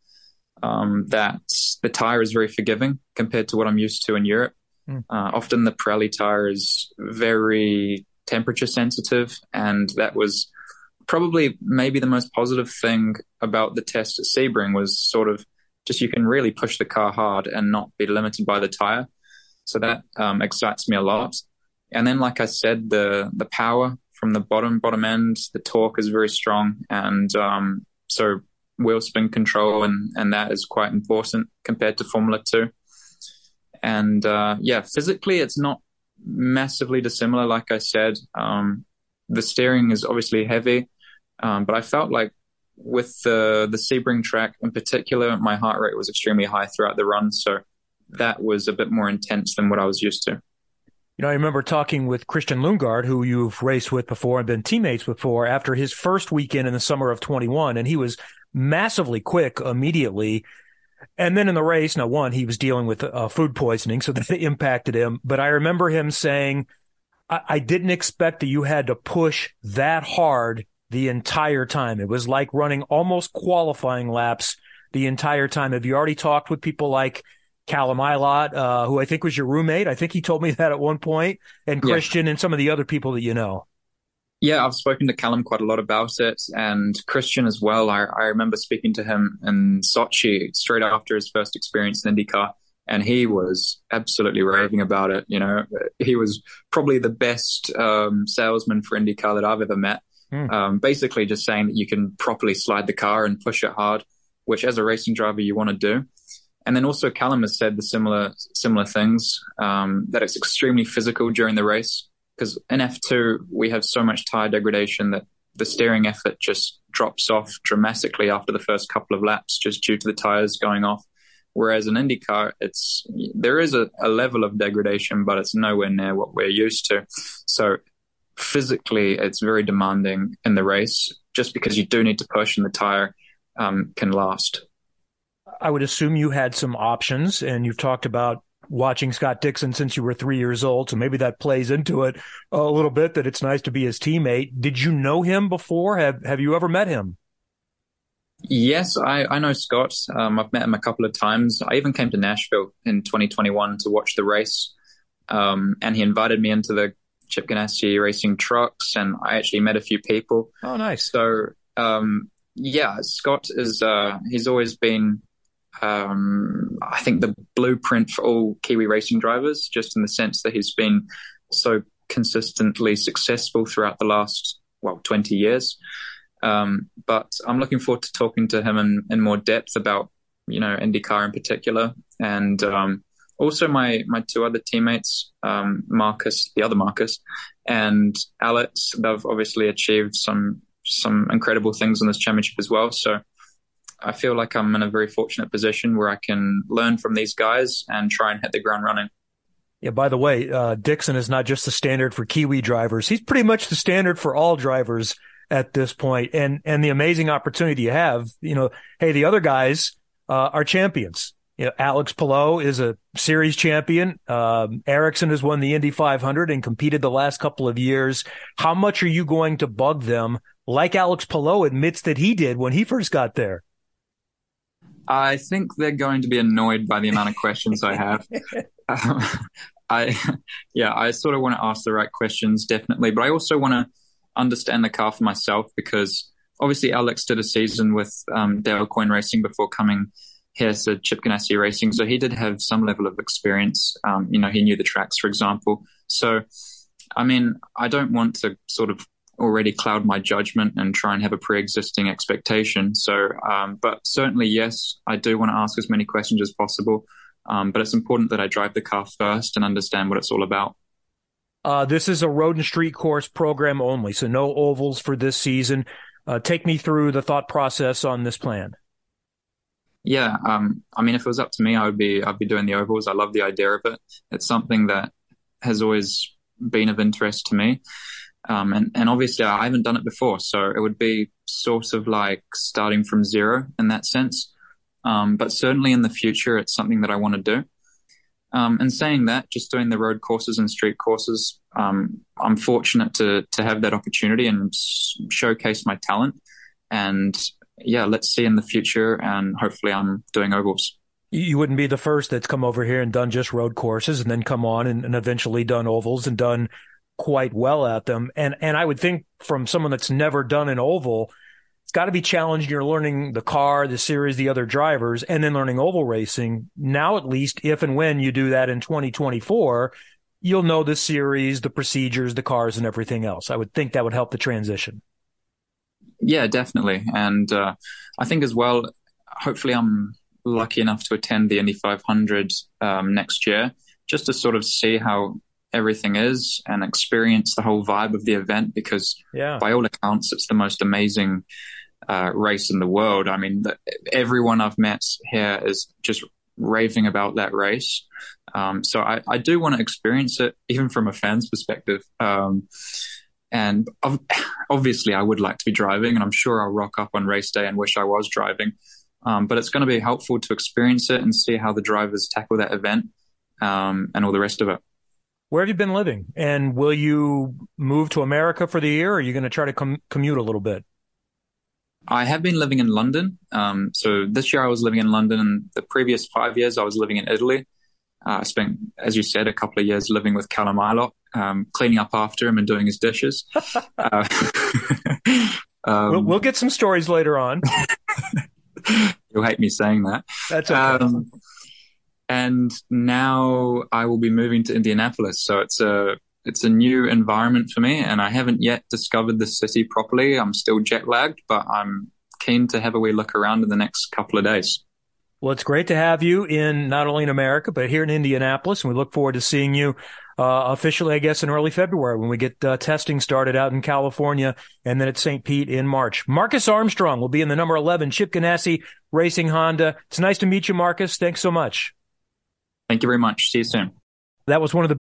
um, that the tire is very forgiving compared to what I'm used to in Europe. Mm. Uh, often the Pirelli tire is very temperature sensitive, and that was probably maybe the most positive thing about the test at Sebring was sort of just you can really push the car hard and not be limited by the tire. So that um, excites me a lot. And then, like I said, the the power from the bottom bottom end, the torque is very strong, and um, so wheel spin control and and that is quite important compared to Formula Two. And uh, yeah, physically, it's not massively dissimilar. Like I said, um, the steering is obviously heavy, um, but I felt like with the the Sebring track in particular, my heart rate was extremely high throughout the run, so that was a bit more intense than what I was used to. You know, I remember talking with Christian Lundgaard, who you've raced with before and been teammates before, after his first weekend in the summer of 21, and he was massively quick immediately. And then in the race, now one, he was dealing with uh, food poisoning, so that impacted him. But I remember him saying, I-, I didn't expect that you had to push that hard the entire time. It was like running almost qualifying laps the entire time. Have you already talked with people like Callum Ilott, uh, who I think was your roommate? I think he told me that at one point, and Christian yeah. and some of the other people that you know. Yeah, I've spoken to Callum quite a lot about it and Christian as well. I, I remember speaking to him in Sochi straight after his first experience in IndyCar and he was absolutely raving about it. You know, he was probably the best um, salesman for IndyCar that I've ever met. Mm. Um, basically, just saying that you can properly slide the car and push it hard, which as a racing driver you want to do. And then also Callum has said the similar similar things um, that it's extremely physical during the race because in F2 we have so much tire degradation that the steering effort just drops off dramatically after the first couple of laps just due to the tires going off. Whereas in IndyCar, it's there is a, a level of degradation, but it's nowhere near what we're used to. So physically it's very demanding in the race just because you do need to push and the tire um, can last. I would assume you had some options and you've talked about watching Scott Dixon since you were three years old. So maybe that plays into it a little bit that it's nice to be his teammate. Did you know him before? Have, have you ever met him? Yes, I, I know Scott. Um, I've met him a couple of times. I even came to Nashville in 2021 to watch the race. Um, and he invited me into the Chip Ganassi racing trucks, and I actually met a few people. Oh, nice. So, um, yeah, Scott is, uh, he's always been, um, I think, the blueprint for all Kiwi racing drivers, just in the sense that he's been so consistently successful throughout the last, well, 20 years. Um, but I'm looking forward to talking to him in, in more depth about, you know, IndyCar in particular. And um, also my, my two other teammates, um, Marcus, the other Marcus, and Alex, they've obviously achieved some some incredible things in this championship as well. So I feel like I'm in a very fortunate position where I can learn from these guys and try and hit the ground running. Yeah, by the way, uh, Dixon is not just the standard for Kiwi drivers. He's pretty much the standard for all drivers at this point. And, and the amazing opportunity you have, you know, hey, the other guys, uh, are champions. You know, Alex Palou is a series champion. Um, Ericsson has won the Indy 500 and competed the last couple of years. How much are you going to bug them like Alex Palou admits that he did when he first got there? I think they're going to be annoyed by the amount of questions I have. Um, I, yeah, I sort of want to ask the right questions, definitely, but I also want to understand the car for myself because obviously Alex did a season with um, Dale Coyne Racing before coming here to Chip Ganassi Racing, so he did have some level of experience. Um, you know, he knew the tracks, for example. So, I mean, I don't want to sort of already cloud my judgment and try and have a pre-existing expectation. So, um, but certainly, yes, I do want to ask as many questions as possible. Um, but it's important that I drive the car first and understand what it's all about. Uh, this is a road and street course program only, so no ovals for this season. Uh, take me through the thought process on this plan. Yeah, um, I mean, if it was up to me, I would be I'd be doing the ovals. I love the idea of it. It's something that has always been of interest to me, um, and and obviously I haven't done it before, so it would be sort of like starting from zero in that sense. Um, but certainly in the future, it's something that I want to do. Um, and saying that, just doing the road courses and street courses, um, I'm fortunate to to have that opportunity and showcase my talent. And yeah, let's see in the future, and hopefully, I'm doing ovals. You wouldn't be the first that's come over here and done just road courses, and then come on and, and eventually done ovals and done quite well at them. And and I would think from someone that's never done an oval, it's got to be challenging. You're learning the car, the series, the other drivers, and then learning oval racing. Now, at least, if and when you do that in 2024, you'll know the series, the procedures, the cars, and everything else. I would think that would help the transition. Yeah, definitely. And uh, I think as well, hopefully, I'm lucky enough to attend the Indy 500 um, next year just to sort of see how everything is and experience the whole vibe of the event because yeah. by all accounts it's the most amazing uh, race in the world. I mean, the, everyone I've met here is just raving about that race. Um, so I, I, do want to experience it, even from a fan's perspective. Um, and obviously, I would like to be driving, and I'm sure I'll rock up on race day and wish I was driving. Um, but it's going to be helpful to experience it and see how the drivers tackle that event um, and all the rest of it. Where have you been living? And will you move to America for the year? Or are you going to try to com- commute a little bit? I have been living in London. Um, so this year I was living in London, and the previous five years I was living in Italy. Uh, I spent, as you said, a couple of years living with Callum Ilott, um, cleaning up after him and doing his dishes. uh, um, we'll, we'll, get some stories later on. You'll hate me saying that. That's okay. And now I will be moving to Indianapolis. So it's a it's a new environment for me, and I haven't yet discovered the city properly. I'm still jet lagged, but I'm keen to have a wee look around in the next couple of days. Well, it's great to have you in not only in America, but here in Indianapolis. And we look forward to seeing you uh, officially, I guess, in early February when we get uh, testing started out in California and then at St. Pete in March. Marcus Armstrong will be in the number 11 Chip Ganassi Racing Honda. It's nice to meet you, Marcus. Thanks so much. Thank you very much. See you soon. That was one of the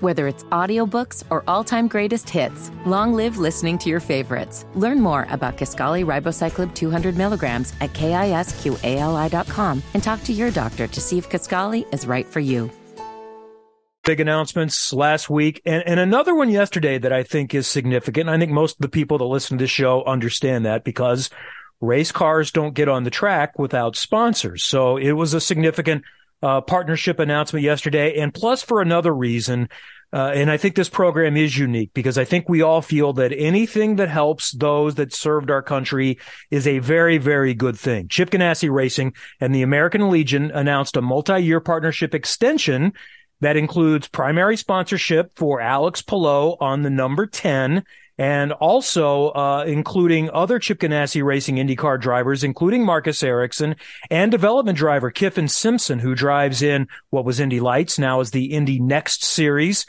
whether it's audiobooks or all-time greatest hits, long live listening to your favorites. Learn more about Kisqali Ribociclib 200 milligrams at kisqali.com and talk to your doctor to see if Kisqali is right for you. Big announcements last week and, and another one yesterday that I think is significant. I think most of the people that listen to this show understand that because race cars don't get on the track without sponsors. So it was a significant uh, partnership announcement yesterday. And plus, for another reason, uh, and I think this program is unique because I think we all feel that anything that helps those that served our country is a very, very good thing. Chip Ganassi Racing and the American Legion announced a multi-year partnership extension that includes primary sponsorship for Alex Palou on the number 10 and also uh, including other Chip Ganassi Racing IndyCar drivers, including Marcus Ericsson and development driver Kyffin Simpson, who drives in what was Indy Lights, now is the Indy Next Series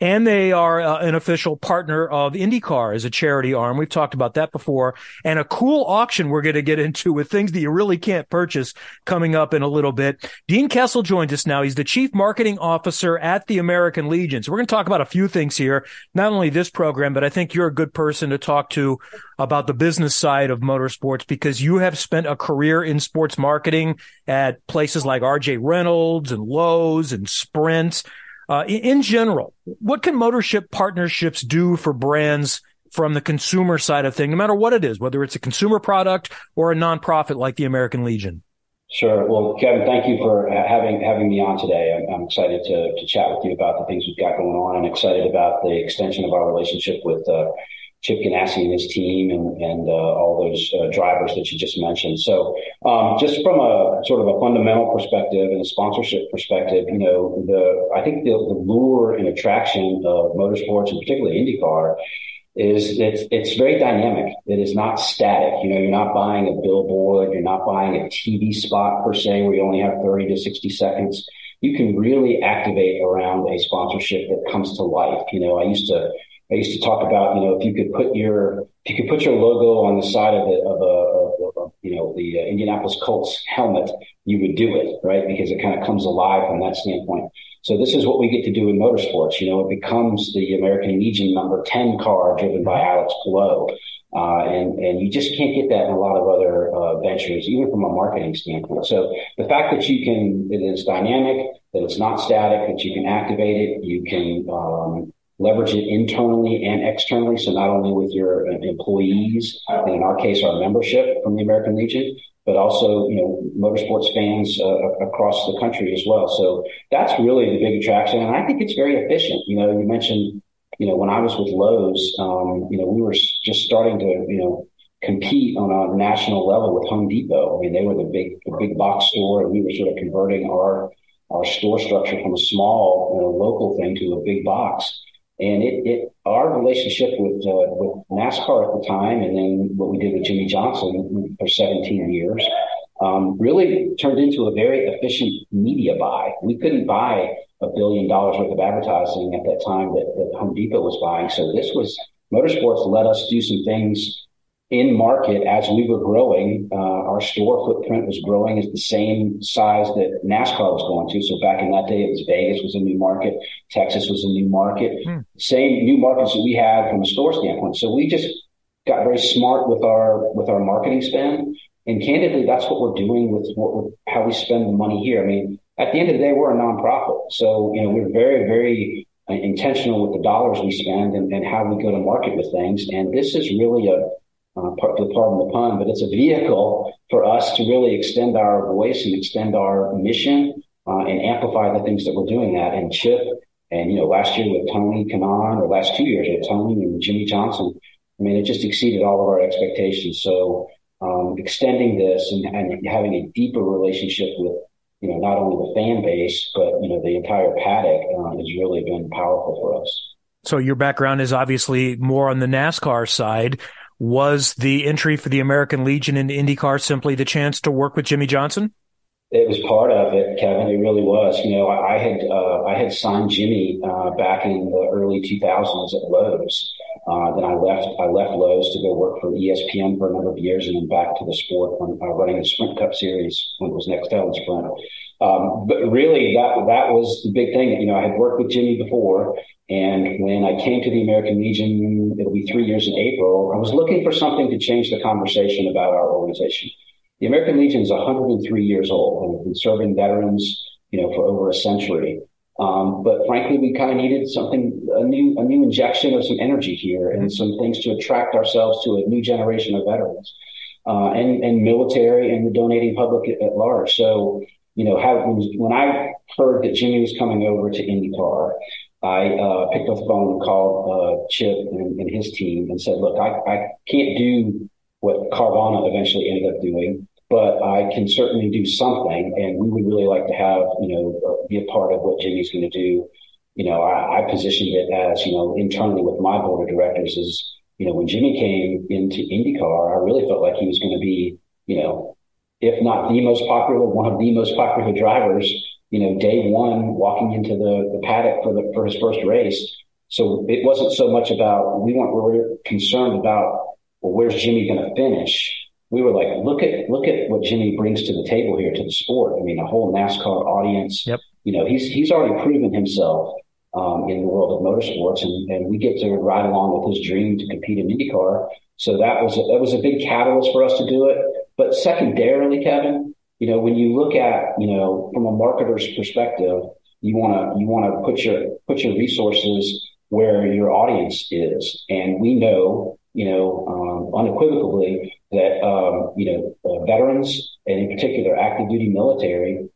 and they are uh, an official partner of IndyCar as a charity arm. We've talked about that before. And a cool auction we're going to get into with things that you really can't purchase coming up in a little bit. Dean Kessel joins us now. He's the chief marketing officer at the American Legion. So we're going to talk about a few things here, not only this program, but I think you're a good person to talk to about the business side of motorsports because you have spent a career in sports marketing at places like RJ Reynolds and Lowe's and Sprint. Uh, in general, what can motorship partnerships do for brands from the consumer side of thing, no matter what it is, whether it's a consumer product or a nonprofit like the American Legion? Sure. Well, Kevin, thank you for having having me on today. I'm, I'm, excited to to chat with you about the things we've got going on, and excited about the extension of our relationship with uh, Chip Ganassi and his team and, and uh, all those uh, drivers that you just mentioned. So, um, just from a sort of a fundamental perspective and a sponsorship perspective, you know, the I think the, the lure and attraction of motorsports, and particularly IndyCar, is that it's very dynamic. It is not static. You know, you're not buying a billboard, you're not buying a TV spot per se, where you only have 30 to 60 seconds. You can really activate around a sponsorship that comes to life. You know, I used to I used to talk about, you know, if you could put your if you could put your logo on the side of, the, of a, of a you know the uh, Indianapolis Colts helmet, you would do it, right? Because it kind of comes alive from that standpoint. So this is what we get to do in motorsports. You know, it becomes the American Legion number ten car driven by Alex Palou. Uh, and and you just can't get that in a lot of other uh, ventures, even from a marketing standpoint. So the fact that you can, it is dynamic, that it's not static, that you can activate it, you can um, leverage it internally and externally. So not only with your uh, employees, and in our case, our membership from the American Legion, but also, you know, motorsports fans uh, across the country as well. So that's really the big attraction. And I think it's very efficient. You know, you mentioned, you know, when I was with Lowe's, um, you know, we were just starting to, you know, compete on a national level with Home Depot. I mean, they were the big, the big box store and we were sort of converting our, our store structure from a small, you know, local thing to a big box. And it, it our relationship with uh, with NASCAR at the time, and then what we did with Jimmie Johnson for 17 years, um, really turned into a very efficient media buy. We couldn't buy a billion dollars worth of advertising at that time that, that Home Depot was buying. So this was motorsports let us do some things in market as we were growing. Uh, our store footprint was growing at the same size that NASCAR was going to. So back in that day, it was Vegas was a new market, Texas was a new market, hmm. same new markets that we had from a store standpoint. So we just got very smart with our with our marketing spend. And candidly, that's what we're doing with what how we spend the money here. I mean, at the end of the day, we're a nonprofit, so you know we're very very uh, intentional with the dollars we spend and, and how we go to market with things. And this is really a uh, pardon the pun, but it's a vehicle for us to really extend our voice and extend our mission uh, and amplify the things that we're doing at. And Chip, and you know, last year with Tony Kanaan, or last two years with Tony and Jimmie Johnson, I mean, it just exceeded all of our expectations. So um, extending this and, and having a deeper relationship with you know not only the fan base but you know the entire paddock uh, has really been powerful for us. So your background is obviously more on the NASCAR side. Was the entry for the American Legion into IndyCar simply the chance to work with Jimmie Johnson? It was part of it, Kevin. It really was. You know, I, had uh, I had signed Jimmy uh, back in the early 2000s at Lowe's. Uh, then I left I left Lowe's to go work for ESPN for a number of years, and then back to the sport, uh, running the Sprint Cup Series when it was next and Sprint. Um, but really, that that was the big thing. You know, I had worked with Jimmy before, and when I came to the American Legion, it'll be three years in April. I was looking for something to change the conversation about our organization. The American Legion is 103 years old and we've been serving veterans, you know, for over a century. Um, but frankly, we kind of needed something, a new, a new injection of some energy here and some things to attract ourselves to a new generation of veterans. uh, and and military and the donating public at, at large. So you know, how, when I heard that Jimmy was coming over to IndyCar, I uh, picked up the phone and called uh, Chip and, and, his team and said, "Look, I, I can't do what Carvana eventually ended up doing, but I can certainly do something, and we would really like to have you know uh, be a part of what Jimmy's going to do." You know, I, I positioned it as you know internally with my board of directors is you know when Jimmy came into IndyCar, I really felt like he was going to be you know if not the most popular, one of the most popular drivers, you know, day one walking into the, the paddock for the, for his first race. So it wasn't so much about, we weren't, really concerned about, well, where's Jimmy going to finish? We were like, look at, look at what Jimmy brings to the table here to the sport. I mean, a whole NASCAR audience. Yep. You know, he's, he's already proven himself. Um, in the world of motorsports, and, and we get to ride along with his dream to compete in IndyCar. So that was a, that was a big catalyst for us to do it. But secondarily, Kevin, you know, when you look at, you know, from a marketer's perspective, you want to, you want to put your, put your resources where your audience is. And we know, you know, um, unequivocally that, um, you know, uh, veterans and in particular active duty military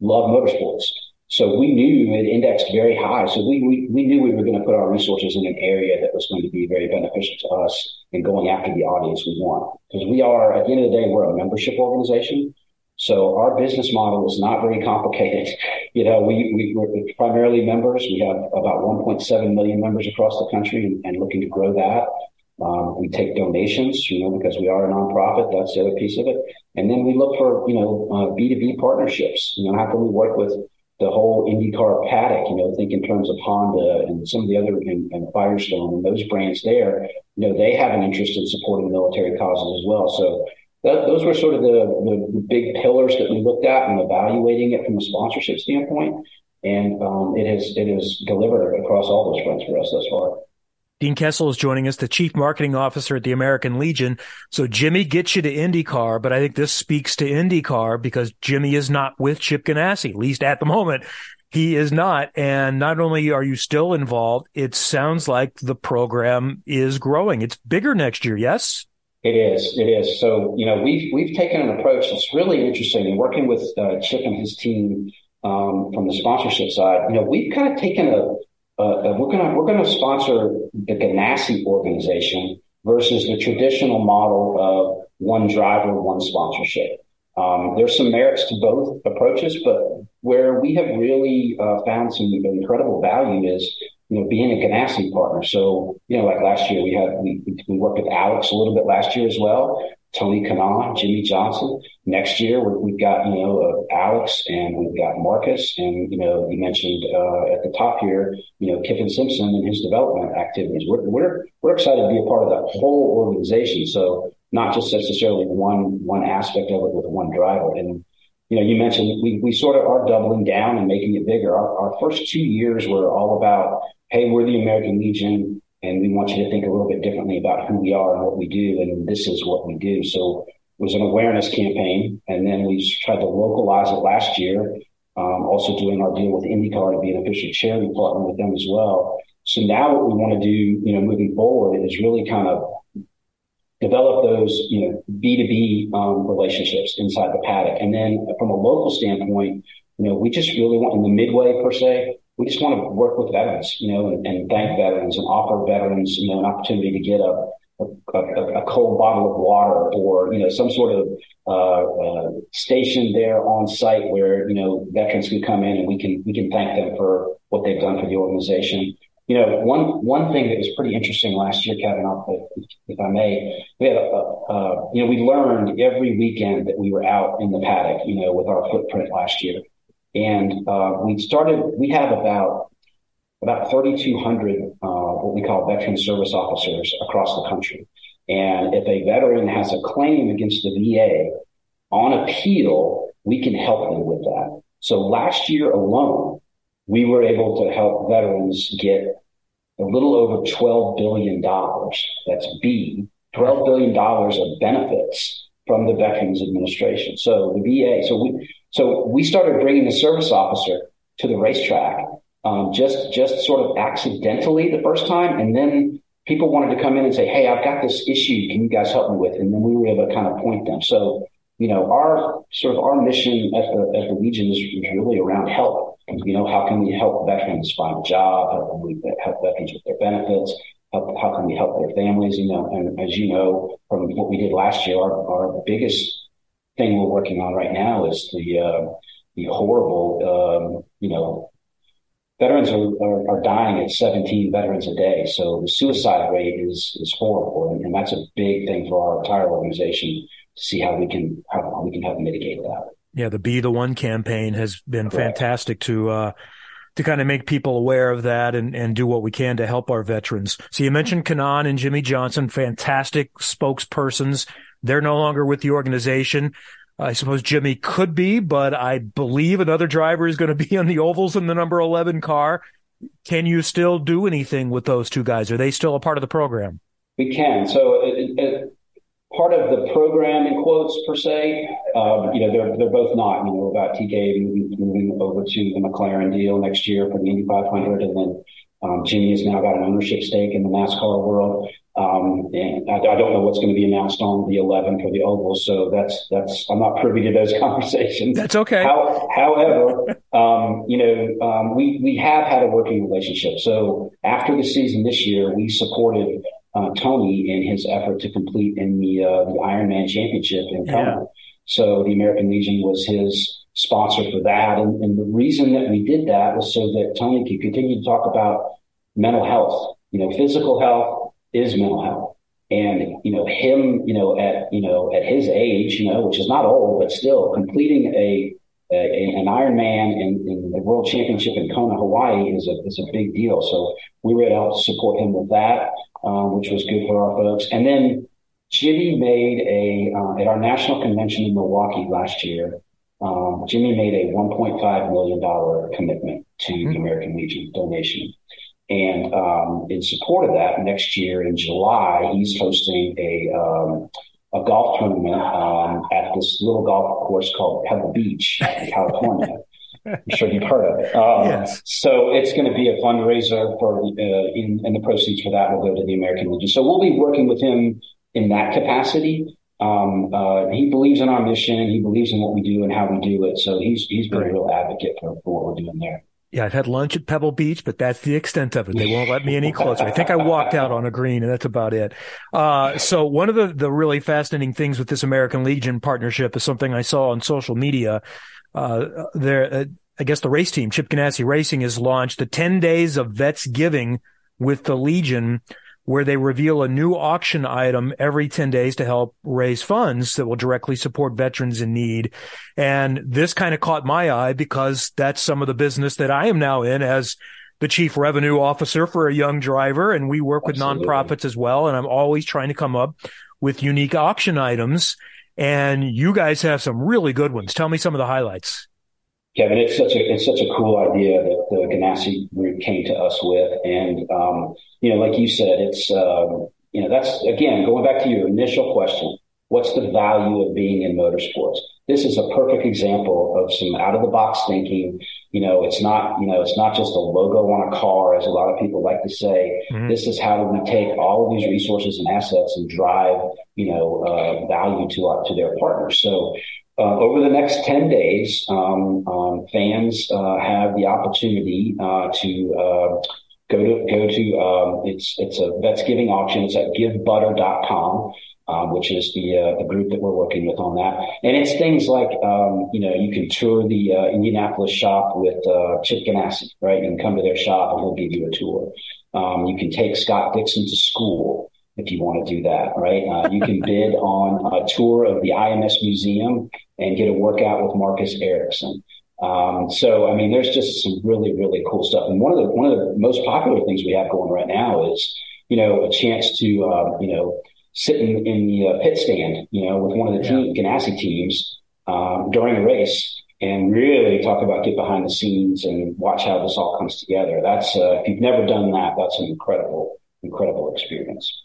love motorsports. So we knew it indexed very high. So we, we, we knew we were going to put our resources in an area that was going to be very beneficial to us in going after the audience we want. Because we are, at the end of the day, we're a membership organization. So our business model is not very complicated. You know, we, we, we're primarily members. We have about 1.7 million members across the country and, and looking to grow that. Um, we take donations, you know, because we are a nonprofit. That's the other piece of it. And then we look for, you know, uh, B2B partnerships. You know, how can we work with the whole IndyCar paddock, you know, think in terms of Honda and some of the other and, and, Firestone and those brands there, you know, they have an interest in supporting military causes as well. So that, those were sort of the, the, big pillars that we looked at and evaluating it from a sponsorship standpoint. And um, it has it has delivered across all those fronts for us thus far. Dean Kessel is joining us, the chief marketing officer at the American Legion. So Jimmy gets you to IndyCar, but I think this speaks to IndyCar because Jimmy is not with Chip Ganassi, at least at the moment. He is not. And not only are you still involved, it sounds like the program is growing. It's bigger next year. Yes? It is. It is. So, you know, we've, we've taken an approach that's really interesting in working with uh, Chip and his team um, from the sponsorship side. You know, we've kind of taken a, uh, we're gonna we're gonna sponsor the Ganassi organization versus the traditional model of one driver, one sponsorship. Um, there's some merits to both approaches, but where we have really uh, found some incredible value is you know, being a Ganassi partner. So, you know, like last year we had, we, we worked with Alex a little bit last year as well. Tony Kanaan, Jimmie Johnson. Next year, we've got, you know, uh, Alex and we've got Marcus. And, you know, you mentioned uh, at the top here, you know, Kyffin Simpson and his development activities. We're, we're, we're excited to be a part of that whole organization. So not just necessarily one, one aspect of it with one driver. And, you know, you mentioned we, we sort of are doubling down and making it bigger. Our, our first two years were all about, hey, we're the American Legion and we want you to think a little bit differently about who we are and what we do, and this is what we do. So it was an awareness campaign, and then we tried to localize it last year. Um, also doing our deal with IndyCar to be an official charity partner with them as well. So now what we want to do, you know, moving forward is really kind of develop those, you know, B2B um, relationships inside the paddock. And then from a local standpoint, you know, we just really want in the midway per se, we just want to work with veterans, you know, and, and thank veterans and offer veterans, you know, an opportunity to get a, a, a, cold bottle of water or, you know, some sort of uh, uh, station there on site where, you know, veterans can come in and we can, we can thank them for what they've done for the organization. You know, one, one thing that was pretty interesting last year, Kevin, if, if I may, we had, a, uh, you know, we learned every weekend that we were out in the paddock, you know, with our footprint last year. And uh, we started, we have about about 3,200 uh, what we call veteran service officers across the country. And if a veteran has a claim against the VA on appeal, we can help them with that. So last year alone, we were able to help veterans get a little over $12 billion. That's B, $12 billion of benefits from the Veterans Administration. So the VA, so we, so we started bringing the service officer to the racetrack, um, just just sort of accidentally the first time, and then people wanted to come in and say, Hey, I've got this issue. Can you guys help me with? And then we were able to kind of point them. So, you know, our sort of our mission at the, at the Legion is, really around help. You know, how can we help veterans find a job? How can we help veterans with their benefits? How, how can we help their families? You know, and as you know from what we did last year, our, our biggest thing we're working on right now is the uh, the horrible, um, you know, veterans are, are, are, dying at 17 veterans a day. So the suicide rate is, is horrible. And, and, that's a big thing for our entire organization to see how we can, how we can help mitigate that. Yeah. The Be the One campaign has been Correct. fantastic to, uh, to kind of make people aware of that and, and do what we can to help our veterans. So you mentioned Kanaan and Jimmie Johnson, fantastic spokespersons. They're no longer with the organization. I suppose Jimmy could be, but I believe another driver is going to be on the ovals in the number 11 car. Can you still do anything with those two guys? Are they still a part of the program? We can. So it, it, part of the program in quotes per se, um, you know, they're, they're both not, you know, about TK moving, moving over to the McLaren deal next year for the Indy 500. And then um, Jimmie has now got an ownership stake in the NASCAR world. Um, and I, I, don't know what's going to be announced on the 11th for the Oval, so that's that's I'm not privy to those conversations. That's okay. How, however, um, you know, um, we we have had a working relationship. So after the season this year, we supported uh, Tony in his effort to complete in the uh, the Ironman Championship in Kona. Yeah. So the American Legion was his sponsor for that, and, and the reason that we did that was so that Tony could continue to talk about mental health, you know, physical health is mental health. And, you know, him, you know, at, you know, at his age, you know, which is not old, but still completing a, a an Ironman in, in the World Championship in Kona, Hawaii is a, is a big deal. So we were able to support him with that, um, which was good for our folks. And then Jimmy made a, uh, at our national convention in Milwaukee last year, um, Jimmie made a $1.5 million commitment to mm-hmm. the American Legion donation. And um, in support of that, next year in July, he's hosting a um, a golf tournament um, at this little golf course called Pebble Beach in California. I'm sure you've heard of it. Um, yes. So it's going to be a fundraiser for, uh, in, and the proceeds for that will go to the American Legion. So we'll be working with him in that capacity. Um, uh, he believes in our mission. He believes in what we do and how we do it. So he's he's been a real advocate for, for what we're doing there. Yeah, I've had lunch at Pebble Beach, but that's the extent of it. They won't let me any closer. I think I walked out on a green and that's about it. Uh, so one of the, the really fascinating things with this American Legion partnership is something I saw on social media. Uh, there, uh, I guess the race team, Chip Ganassi Racing has launched the 10 days of vets giving with the Legion where they reveal a new auction item every 10 days to help raise funds that will directly support veterans in need. And this kind of caught my eye because that's some of the business that I am now in as the chief revenue officer for a young driver. And we work with Absolutely. nonprofits as well. And I'm always trying to come up with unique auction items. And you guys have some really good ones. Tell me some of the highlights. Kevin, it's such a it's such a cool idea that the Ganassi group came to us with, and um, you know, like you said, it's um, you know that's again going back to your initial question: what's the value of being in motorsports? This is a perfect example of some out of the box thinking. You know, it's not you know it's not just a logo on a car, as a lot of people like to say. Mm-hmm. This is how do we take all of these resources and assets and drive you know uh, value to our to their partners. So uh, over the next 10 days, um, um, fans uh, have the opportunity uh, to uh, go to go to um, it's it's a vets giving auction. It's at givebutter.com. Um, which is the uh, the group that we're working with on that, and it's things like um, you know you can tour the Indianapolis shop with Chip Ganassi, right? You can come to their shop and he'll give you a tour. Um, you can take Scott Dixon to school if you want to do that, right? Uh, you can bid on a tour of the IMS Museum and get a workout with Marcus Ericsson. Um, so, I mean, there's just some really, really cool stuff. And one of the one of the most popular things we have going right now is, you know, a chance to, uh, you know, sit in, in the uh, pit stand, you know, with one of the yeah. team, Ganassi teams um, during a race and really talk about get behind the scenes and watch how this all comes together. That's uh, if you've never done that, that's an incredible, incredible experience.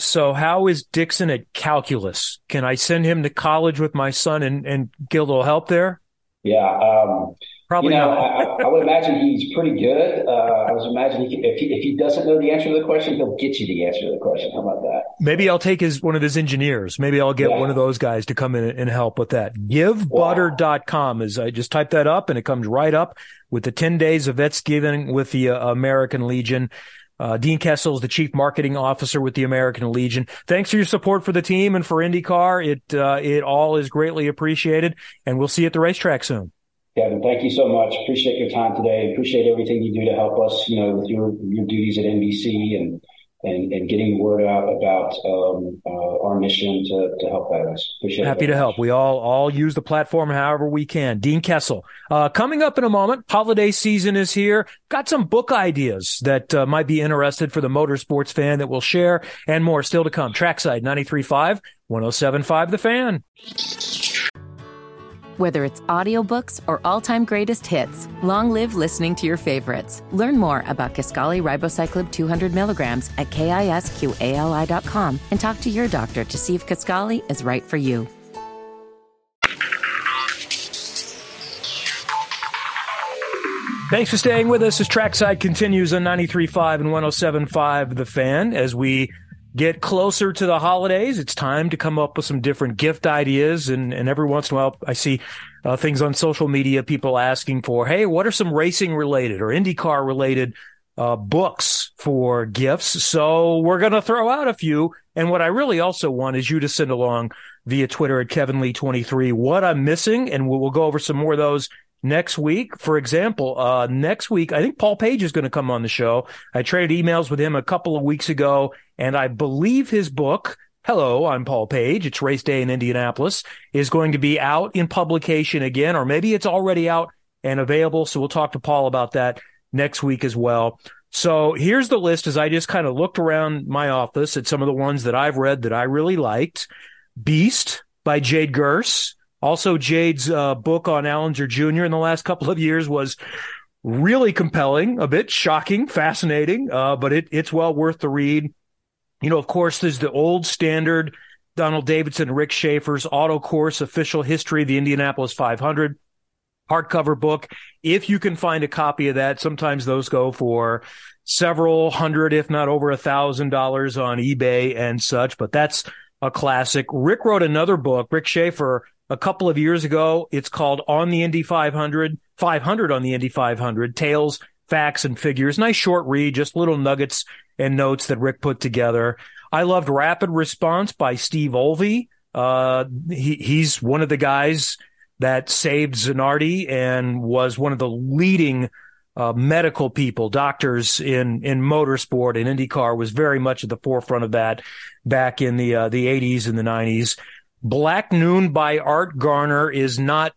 So how is Dixon at calculus? Can I send him to college with my son and, and get a little help there? Yeah. Um, Probably you know, not. I would imagine he's pretty good. Uh, I was imagining if he, if he doesn't know the answer to the question, he'll get you the answer to the question. How about that? Maybe I'll take his one of his engineers. Maybe I'll get yeah. one of those guys to come in and help with that. Givebutter.com wow. is I just type that up and it comes right up with the 10 days of vets giving with the uh, American Legion. Uh, Dean Kessel is the chief marketing officer with the American Legion. Thanks for your support for the team and for IndyCar. It uh, it all is greatly appreciated, and we'll see you at the racetrack soon. Kevin, thank you so much. Appreciate your time today. Appreciate everything you do to help us, you know, with your your duties at NBC and and, and getting the word out about um, uh, our mission to, to help veterans. Appreciate Happy to help. We all all use the platform however we can. Dean Kessel. Uh, coming up in a moment, holiday season is here. Got some book ideas that uh, might be interested for the motorsports fan that we'll share and more still to come. Trackside 93.5, 107.5 The Fan. Whether it's audiobooks or all-time greatest hits, long live listening to your favorites. Learn more about Kisqali Ribociclib 200 milligrams at kisqali.com and talk to your doctor to see if Kisqali is right for you. Thanks for staying with us as Trackside continues on 93.5 and 107.5 The Fan as we get closer to the holidays, it's time to come up with some different gift ideas. And, and every once in a while, I see uh, things on social media, people asking for, Hey, what are some racing related or IndyCar related uh, books for gifts? So we're going to throw out a few. And what I really also want is you to send along via Twitter at Kevin Lee 23 what I'm missing. And we'll, we'll go over some more of those next week. For example, uh, next week, I think Paul Page is going to come on the show. I traded emails with him a couple of weeks ago, and I believe his book, Hello, I'm Paul Page. It's race day in Indianapolis is going to be out in publication again, or maybe it's already out and available. So we'll talk to Paul about that next week as well. So here's the list as I just kind of looked around my office at some of the ones that I've read that I really liked. Beast by Jade Gurss. Also, Jade's uh, book on Al Unser Jr. in the last couple of years was really compelling, a bit shocking, fascinating, uh, but it, it's well worth the read. You know, of course, there's the old standard Donald Davidson, Rick Shaffer's Auto Course Official History of the Indianapolis 500 hardcover book. If you can find a copy of that, sometimes those go for several hundred, if not over a thousand dollars on eBay and such, but that's a classic. Rick wrote another book, Rick Shaffer, a couple of years ago. It's called On the Indy 500, 500 on the Indy 500, Tales, Facts, and Figures. Nice short read, just little nuggets and notes that Rick put together. I loved Rapid Response by Steve Olvey. Uh, he, he's one of the guys that saved Zanardi and was one of the leading uh, medical people, doctors in in motorsport and IndyCar was very much at the forefront of that back in the uh, the 80s and the 90s. Black Noon by Art Garner is not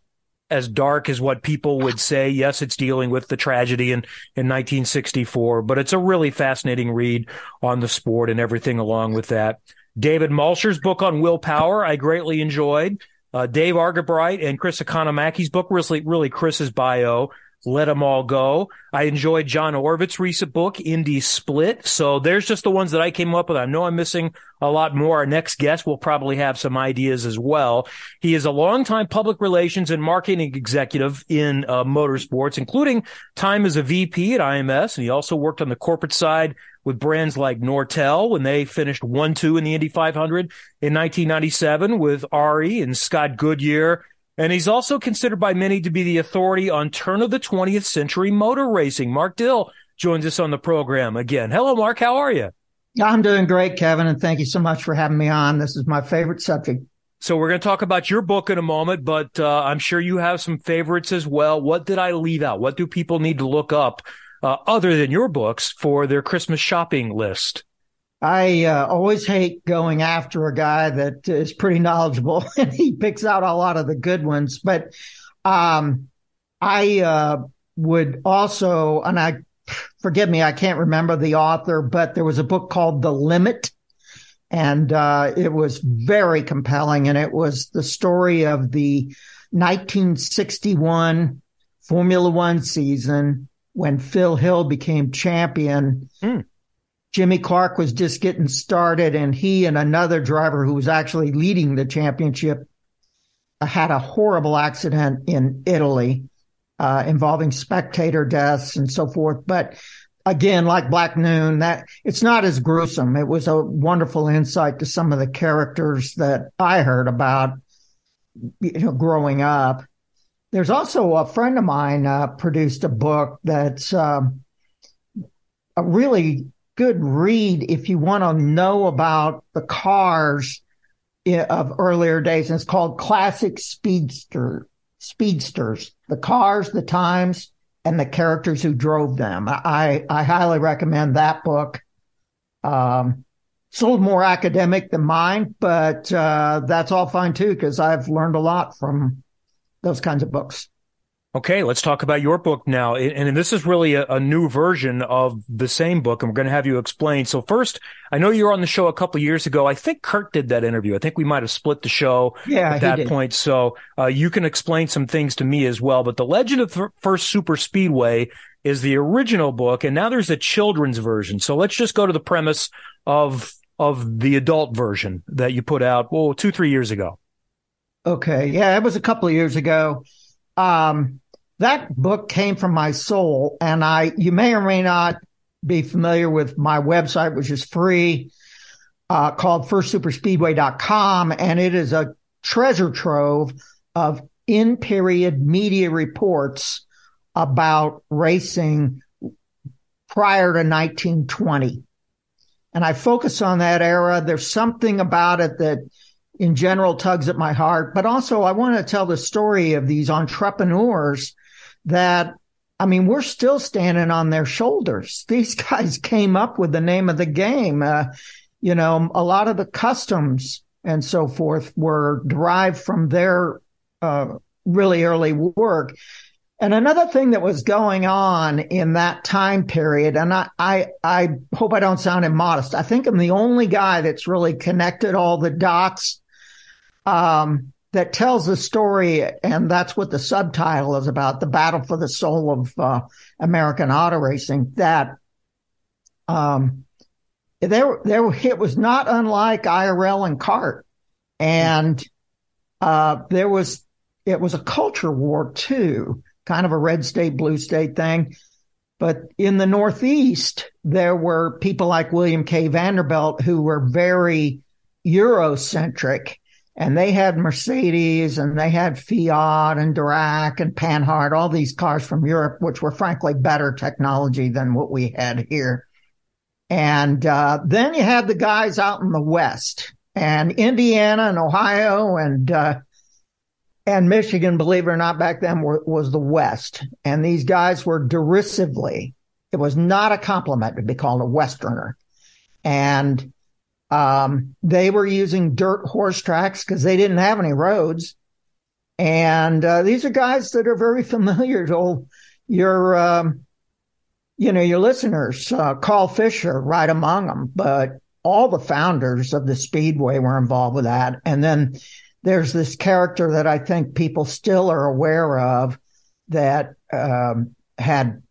as dark as what people would say. Yes, it's dealing with the tragedy in, in 1964, but it's a really fascinating read on the sport and everything along with that. David Malsher's book on Will Power, I greatly enjoyed. Uh, Dave Argabright and Chris Economaki's book, really, really Chris's bio let Them All Go. I enjoyed John Oreovicz's recent book, Indy Split. So there's just the ones that I came up with. I know I'm missing a lot more. Our next guest will probably have some ideas as well. He is a longtime public relations and marketing executive in uh, motorsports, including time as a VP at IMS. And he also worked on the corporate side with brands like Nortel when they finished 1-2 in the Indy 500 in 1997 with Arie and Scott Goodyear and he's also considered by many to be the authority on turn of the 20th century motor racing. Mark Dill joins us on the program again. Hello, Mark. How are you? I'm doing great, Kevin, and thank you so much for having me on. This is my favorite subject. So we're going to talk about your book in a moment, but uh, I'm sure you have some favorites as well. What did I leave out? What do people need to look up uh, other than your books for their Christmas shopping list? I uh, always hate going after a guy that is pretty knowledgeable and he picks out a lot of the good ones. But um, I uh, would also, and I forgive me, I can't remember the author, but there was a book called The Limit. And uh, it was very compelling. And it was the story of the 1961 Formula One season when Phil Hill became champion. Mm Jimmy Clark was just getting started and he and another driver who was actually leading the championship had a horrible accident in Italy. uh, involving spectator deaths and so forth. But again, like Black Noon, that it's not as gruesome. It was a wonderful insight to some of the characters that I heard about, you know, growing up. There's also a friend of mine uh, produced a book that's um, a really good read if you want to know about the cars of earlier days. And it's called Classic Speedster Speedsters: The Cars, the Times, and the characters who drove them. I, I highly recommend that book. Um, it's a little more academic than mine, but uh, that's all fine too, because I've learned a lot from those kinds of books. Okay, let's talk about your book now. And this is really a, a, new version of the same book, and we're going to have you explain. So first, I know you were on the show a couple years ago. I think Curt did that interview. I think we might have split the show yeah, at that point. So uh, you can explain some things to me as well. But The Legend of the First Super Speedway is the original book, and now there's a children's version. So let's just go to the premise of of the adult version that you put out, well, two, three years ago. Okay. Yeah, it was a couple of years ago. Um, that book came from my soul. And I, you may or may not be familiar with my website, which is free, uh, called firstsuperspeedway.com. And it is a treasure trove of in period media reports about racing prior to 1920. And I focus on that era. There's something about it that in general tugs at my heart, but also I want to tell the story of these entrepreneurs that I mean, we're still standing on their shoulders. These guys came up with the name of the game. Uh, you know, a lot of the customs and so forth were derived from their uh, really early work. And another thing that was going on in that time period, and I, I, I hope I don't sound immodest. I think I'm the only guy that's really connected all the dots. Um, that tells the story, and that's what the subtitle is about: the battle for the soul of uh, American auto racing. That um, there, there, it was not unlike IRL and CART, and uh, there was it was a culture war too, kind of a red state blue state thing. But in the Northeast, there were people like William K. Vanderbilt who were very Eurocentric and they had Mercedes and they had Fiat and Darracq and Panhard, all these cars from Europe, which were frankly better technology than what we had here. And uh, then you had the guys out in the West and Indiana and Ohio and uh, and Michigan, believe it or not, back then were, was the West. And these guys were derisively, it was not a compliment to be called a Westerner. And um, they were using dirt horse tracks because they didn't have any roads. And uh, these are guys that are very familiar to your, um, you know, your listeners. Uh, Carl Fisher, right among them, but all the founders of the Speedway were involved with that. And then there's this character that I think people still are aware of that um, had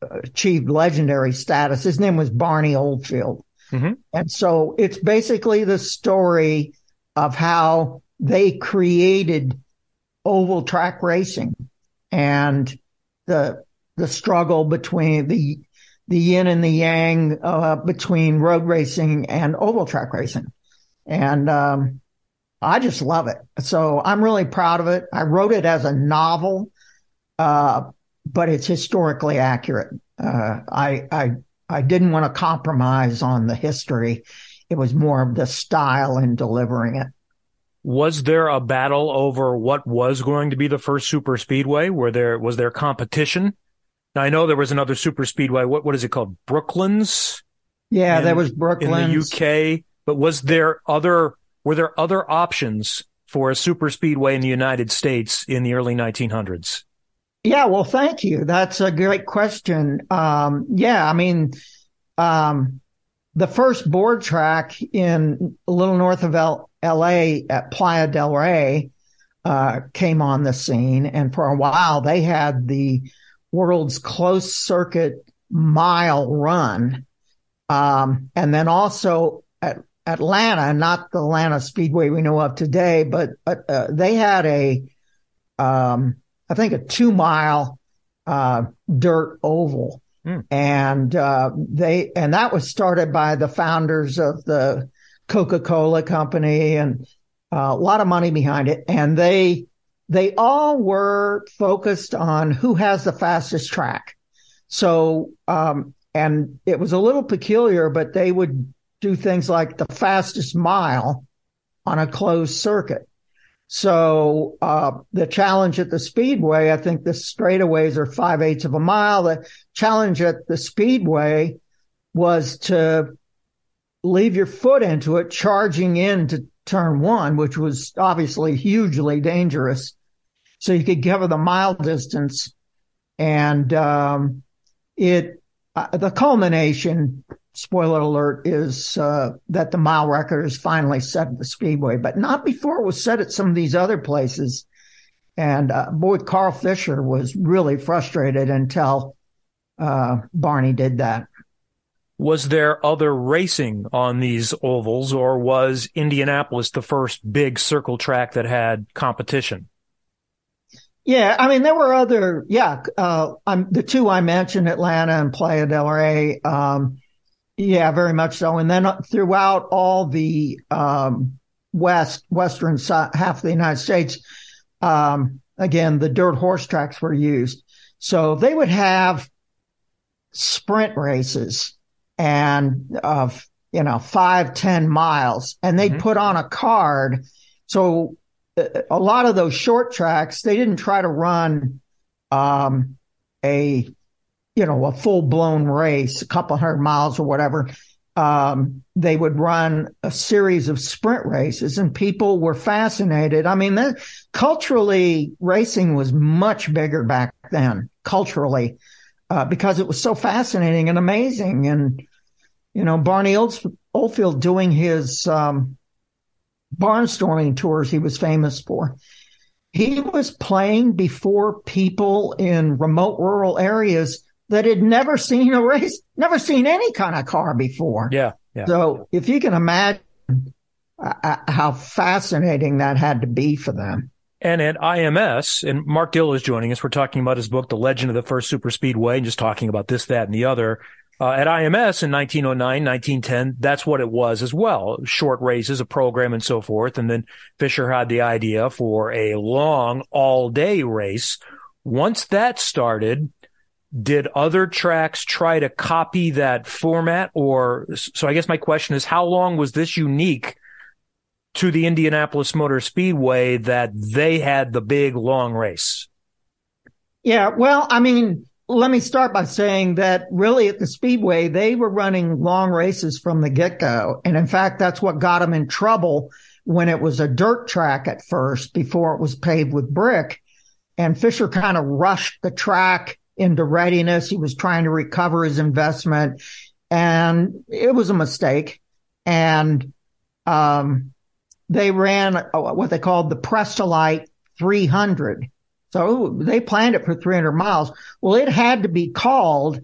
achieved legendary status. His name was Barney Oldfield. Mm-hmm. And so it's basically the story of how they created oval track racing and the the struggle between the the yin and the yang uh, between road racing and oval track racing. And um, I just love it. So I'm really proud of it. I wrote it as a novel, uh, but it's historically accurate. Uh, I, I I didn't want to compromise on the history. It was more of the style in delivering it. Was there a battle over what was going to be the first super speedway? Were there was there competition? Now I know there was another super speedway. What what is it called? Brooklands. Yeah, in, there was Brooklands in the UK. But was there other were there other options for a super speedway in the United States in the early 1900s? Yeah, well, thank you. That's a great question. Um, yeah, I mean, um, the first board track in a little north of L- LA at Playa del Rey uh, came on the scene. And for a while, they had the world's closed circuit mile run. Um, and then also at Atlanta, not the Atlanta Speedway we know of today, but uh, they had a, um, I think a two mile uh, dirt oval. Hmm. And uh, they and that was started by the founders of the Coca-Cola company and uh, a lot of money behind it. And they they all were focused on who has the fastest track. So um, and it was a little peculiar, but they would do things like the fastest mile on a closed circuit. So uh, the challenge at the speedway, I think the straightaways are five eighths of a mile. The challenge at the speedway was to leave your foot into it, charging into turn one, which was obviously hugely dangerous. So you could cover the mile distance, and um, it uh, the culmination spoiler alert is uh, that the mile record is finally set at the speedway, but not before it was set at some of these other places. And uh, boy, Carl Fisher was really frustrated until uh, Barney did that. Was there other racing on these ovals, or was Indianapolis the first big circle track that had competition? Yeah, I mean there were other. Yeah, uh, the two I mentioned, Atlanta and Playa del Rey. Um, yeah, very much so. And then throughout all the um, west western side, half of the United States, um, again the dirt horse tracks were used. So they would have sprint races and of you know five ten miles, and they'd mm-hmm. put on a card. So uh, a lot of those short tracks, they didn't try to run um, a you know, a full blown race, a couple hundred miles or whatever, um, they would run a series of sprint races and people were fascinated. I mean, that, culturally, racing was much bigger back then, culturally, uh, because it was so fascinating and amazing. And, you know, Barney Oldfield doing his, um, barnstorming tours he was famous for. He was playing before people in remote rural areas that had never seen a race, never seen any kind of car before. Yeah. yeah. So if you can imagine uh, uh, how fascinating that had to be for them. And at IMS, and Mark Dill is joining us. We're talking about his book, The Legend of the First Super Speedway, and just talking about this, that, and the other. Uh, at IMS in 1909, 1910, that's what it was as well. Short races, a program and so forth. And then Fisher had the idea for a long all day race. Once that started, did other tracks try to copy that format? Or so i guess my question is how long was this unique to the indianapolis motor speedway that they had the big long race? Yeah well i mean let me start by saying that really at the speedway they were running long races from the get-go. And in fact that's what got them in trouble when it was a dirt track at first before it was paved with brick. And fisher kind of rushed the track into readiness. He was trying to recover his investment and it was a mistake. And, um, they ran what they called the Prestolite 300. So they planned it for 300 miles. Well, it had to be called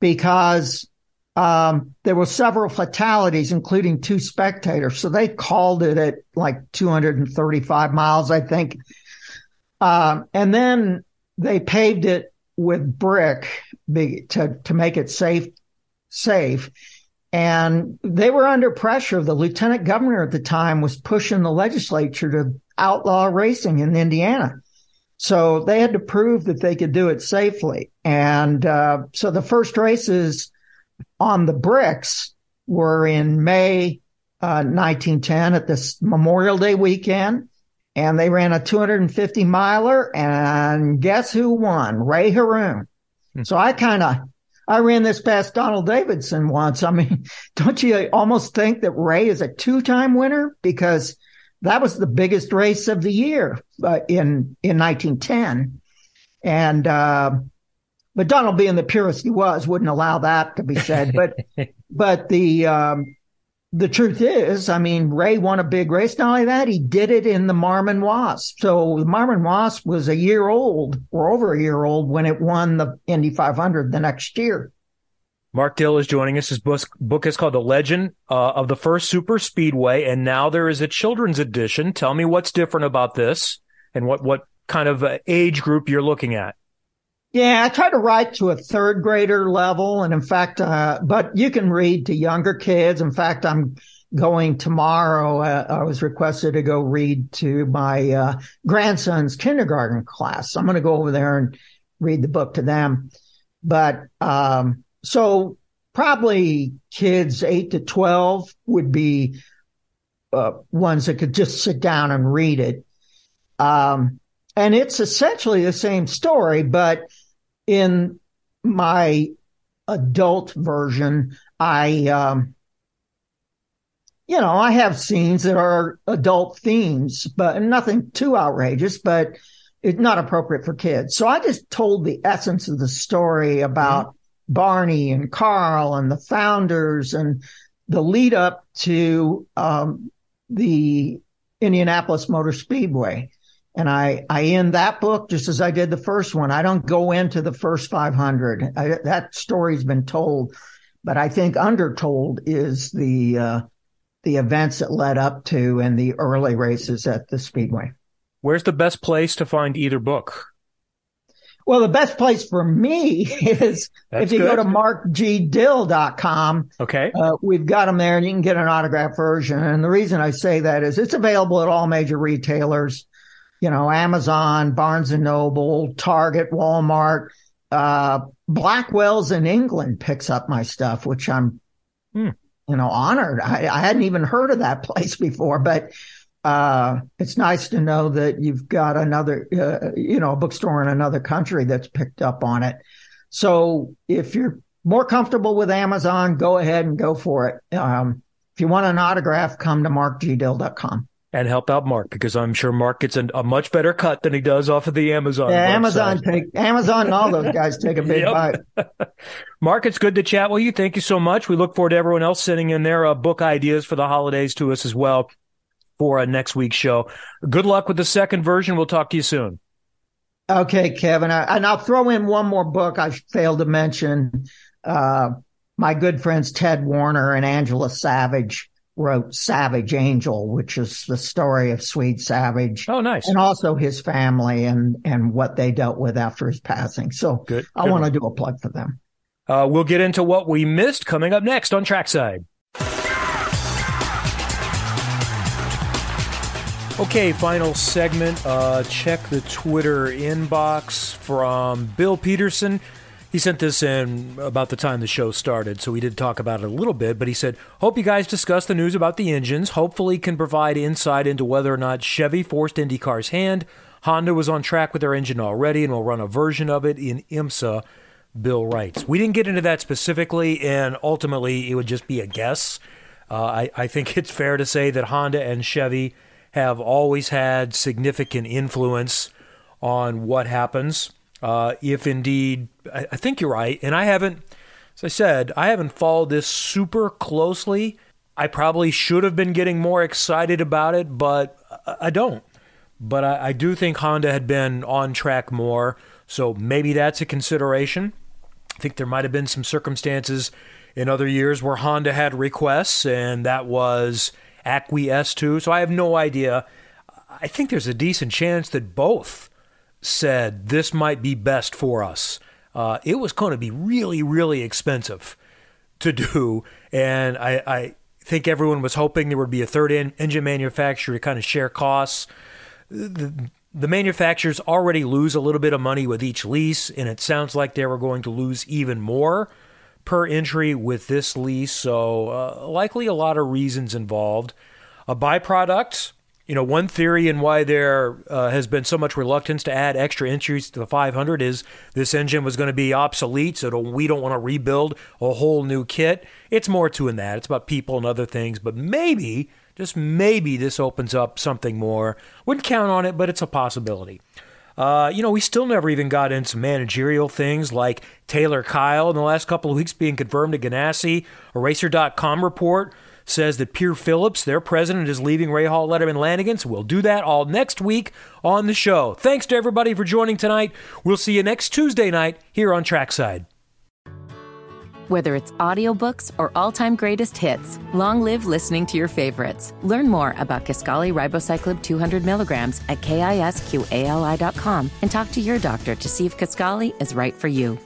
because, um, there were several fatalities, including two spectators. So they called it at like 235 miles, I think. Um, and then they paved it with brick to, to make it safe, safe. And they were under pressure. The lieutenant governor at the time was pushing the legislature to outlaw racing in Indiana. So they had to prove that they could do it safely. And uh, so the first races on the bricks were in May uh, 1910 at this Memorial Day weekend and they ran a 250 miler and guess who won? Ray Harroun. Hmm. So I kind of, I ran this past Donald Davidson once. I mean, don't you almost think that Ray is a two time winner? Because that was the biggest race of the year uh, in, in 1910. And, uh, but Donald being the purist he was wouldn't allow that to be said. But, but the, um, the truth is, I mean, Ray won a big race. Not only that, he did it in the Marmon Wasp. So the Marmon Wasp was a year old or over a year old when it won the Indy 500 the next year. Mark Dill is joining us. His book is called The Legend uh, of the First Super Speedway, and now there is a children's edition. Tell me what's different about this and what, what kind of uh, age group you're looking at. Yeah, I try to write to a third grader level. And in fact, uh, but you can read to younger kids. In fact, I'm going tomorrow. Uh, I was requested to go read to my uh, grandson's kindergarten class. I'm going to go over there and read the book to them. But um, so probably kids eight to 12 would be uh, ones that could just sit down and read it. Um, and it's essentially the same story, but in my adult version, I, um, you know, I have scenes that are adult themes, but nothing too outrageous, but it's not appropriate for kids. So I just told the essence of the story about mm-hmm. Barney and Carl and the founders and the lead up to um, the Indianapolis Motor Speedway. And I, I end that book just as I did the first one. I don't go into the first 500. I, that story's been told, but I think undertold is the, uh, the events that led up to and the early races at the Speedway. Where's the best place to find either book? Well, the best place for me is That's if you good. go to markgdill.com. Okay. Uh, we've got them there and you can get an autograph version. And the reason I say that is it's available at all major retailers, you know, Amazon, Barnes and Noble, Target, Walmart, uh, Blackwell's in England picks up my stuff, which I'm, hmm. you know, honored. I, I hadn't even heard of that place before, but uh, it's nice to know that you've got another, uh, you know, a bookstore in another country that's picked up on it. So if you're more comfortable with Amazon, go ahead and go for it. Um, if you want an autograph, come to markgdill.com. And help out Mark because I'm sure Mark gets a, a much better cut than he does off of the Amazon. Yeah, Amazon take Amazon and all those guys take a big bite. Mark, it's good to chat with you. Thank you so much. We look forward to everyone else sending in their uh, book ideas for the holidays to us as well for a next week's show. Good luck with the second version. We'll talk to you soon. Okay, Kevin. I, and I'll throw in one more book I failed to mention. Uh, my good friends Ted Warner and Angela Savage wrote Savage Angel, which is the story of Swede Savage. Oh, nice. And also his family and, and what they dealt with after his passing. So good. I want to do a plug for them. Uh, we'll get into what we missed coming up next on Trackside. Okay, final segment. Uh, check the Twitter inbox from Bill Peterson. He sent this in about the time the show started, so we did talk about it a little bit. But he said, Hope you guys discuss the news about the engines. Hopefully, can provide insight into whether or not Chevy forced IndyCar's hand. Honda was on track with their engine already and will run a version of it in IMSA. Bill writes. We didn't get into that specifically, and ultimately, it would just be a guess. Uh, I, I think it's fair to say that Honda and Chevy have always had significant influence on what happens. Uh, if indeed, I, I think you're right, and I haven't, as I said, I haven't followed this super closely. I probably should have been getting more excited about it, but I don't. But I, I, do think Honda had been on track more, so maybe that's a consideration. I think there might have been some circumstances in other years where Honda had requests, and that was acquiesced to. So I have no idea. I think there's a decent chance that both said this might be best for us. Uh, it was going to be really, really expensive to do, and I, I think everyone was hoping there would be a third en- engine manufacturer to kind of share costs. The, the manufacturers already lose a little bit of money with each lease, and it sounds like they were going to lose even more per entry with this lease, so uh, likely a lot of reasons involved. A byproduct, you know, one theory in why there uh, has been so much reluctance to add extra entries to the 500 is this engine was going to be obsolete, so we don't want to rebuild a whole new kit. It's more to in that. It's about people and other things, but maybe, just maybe, this opens up something more. Wouldn't count on it, but it's a possibility. Uh, you know, we still never even got into managerial things like Taylor Kiel in the last couple of weeks being confirmed to Ganassi. A Racer.com report says that Piers Phillips, their president, is leaving Rahal, Letterman, Lanigan. So we'll do that all next week on the show. Thanks to everybody for joining tonight. We'll see you next Tuesday night here on Trackside. Whether it's audiobooks or all-time greatest hits, long live listening to your favorites. Learn more about Kisqali Ribociclib 200 milligrams at kisqali.com and talk to your doctor to see if Kisqali is right for you.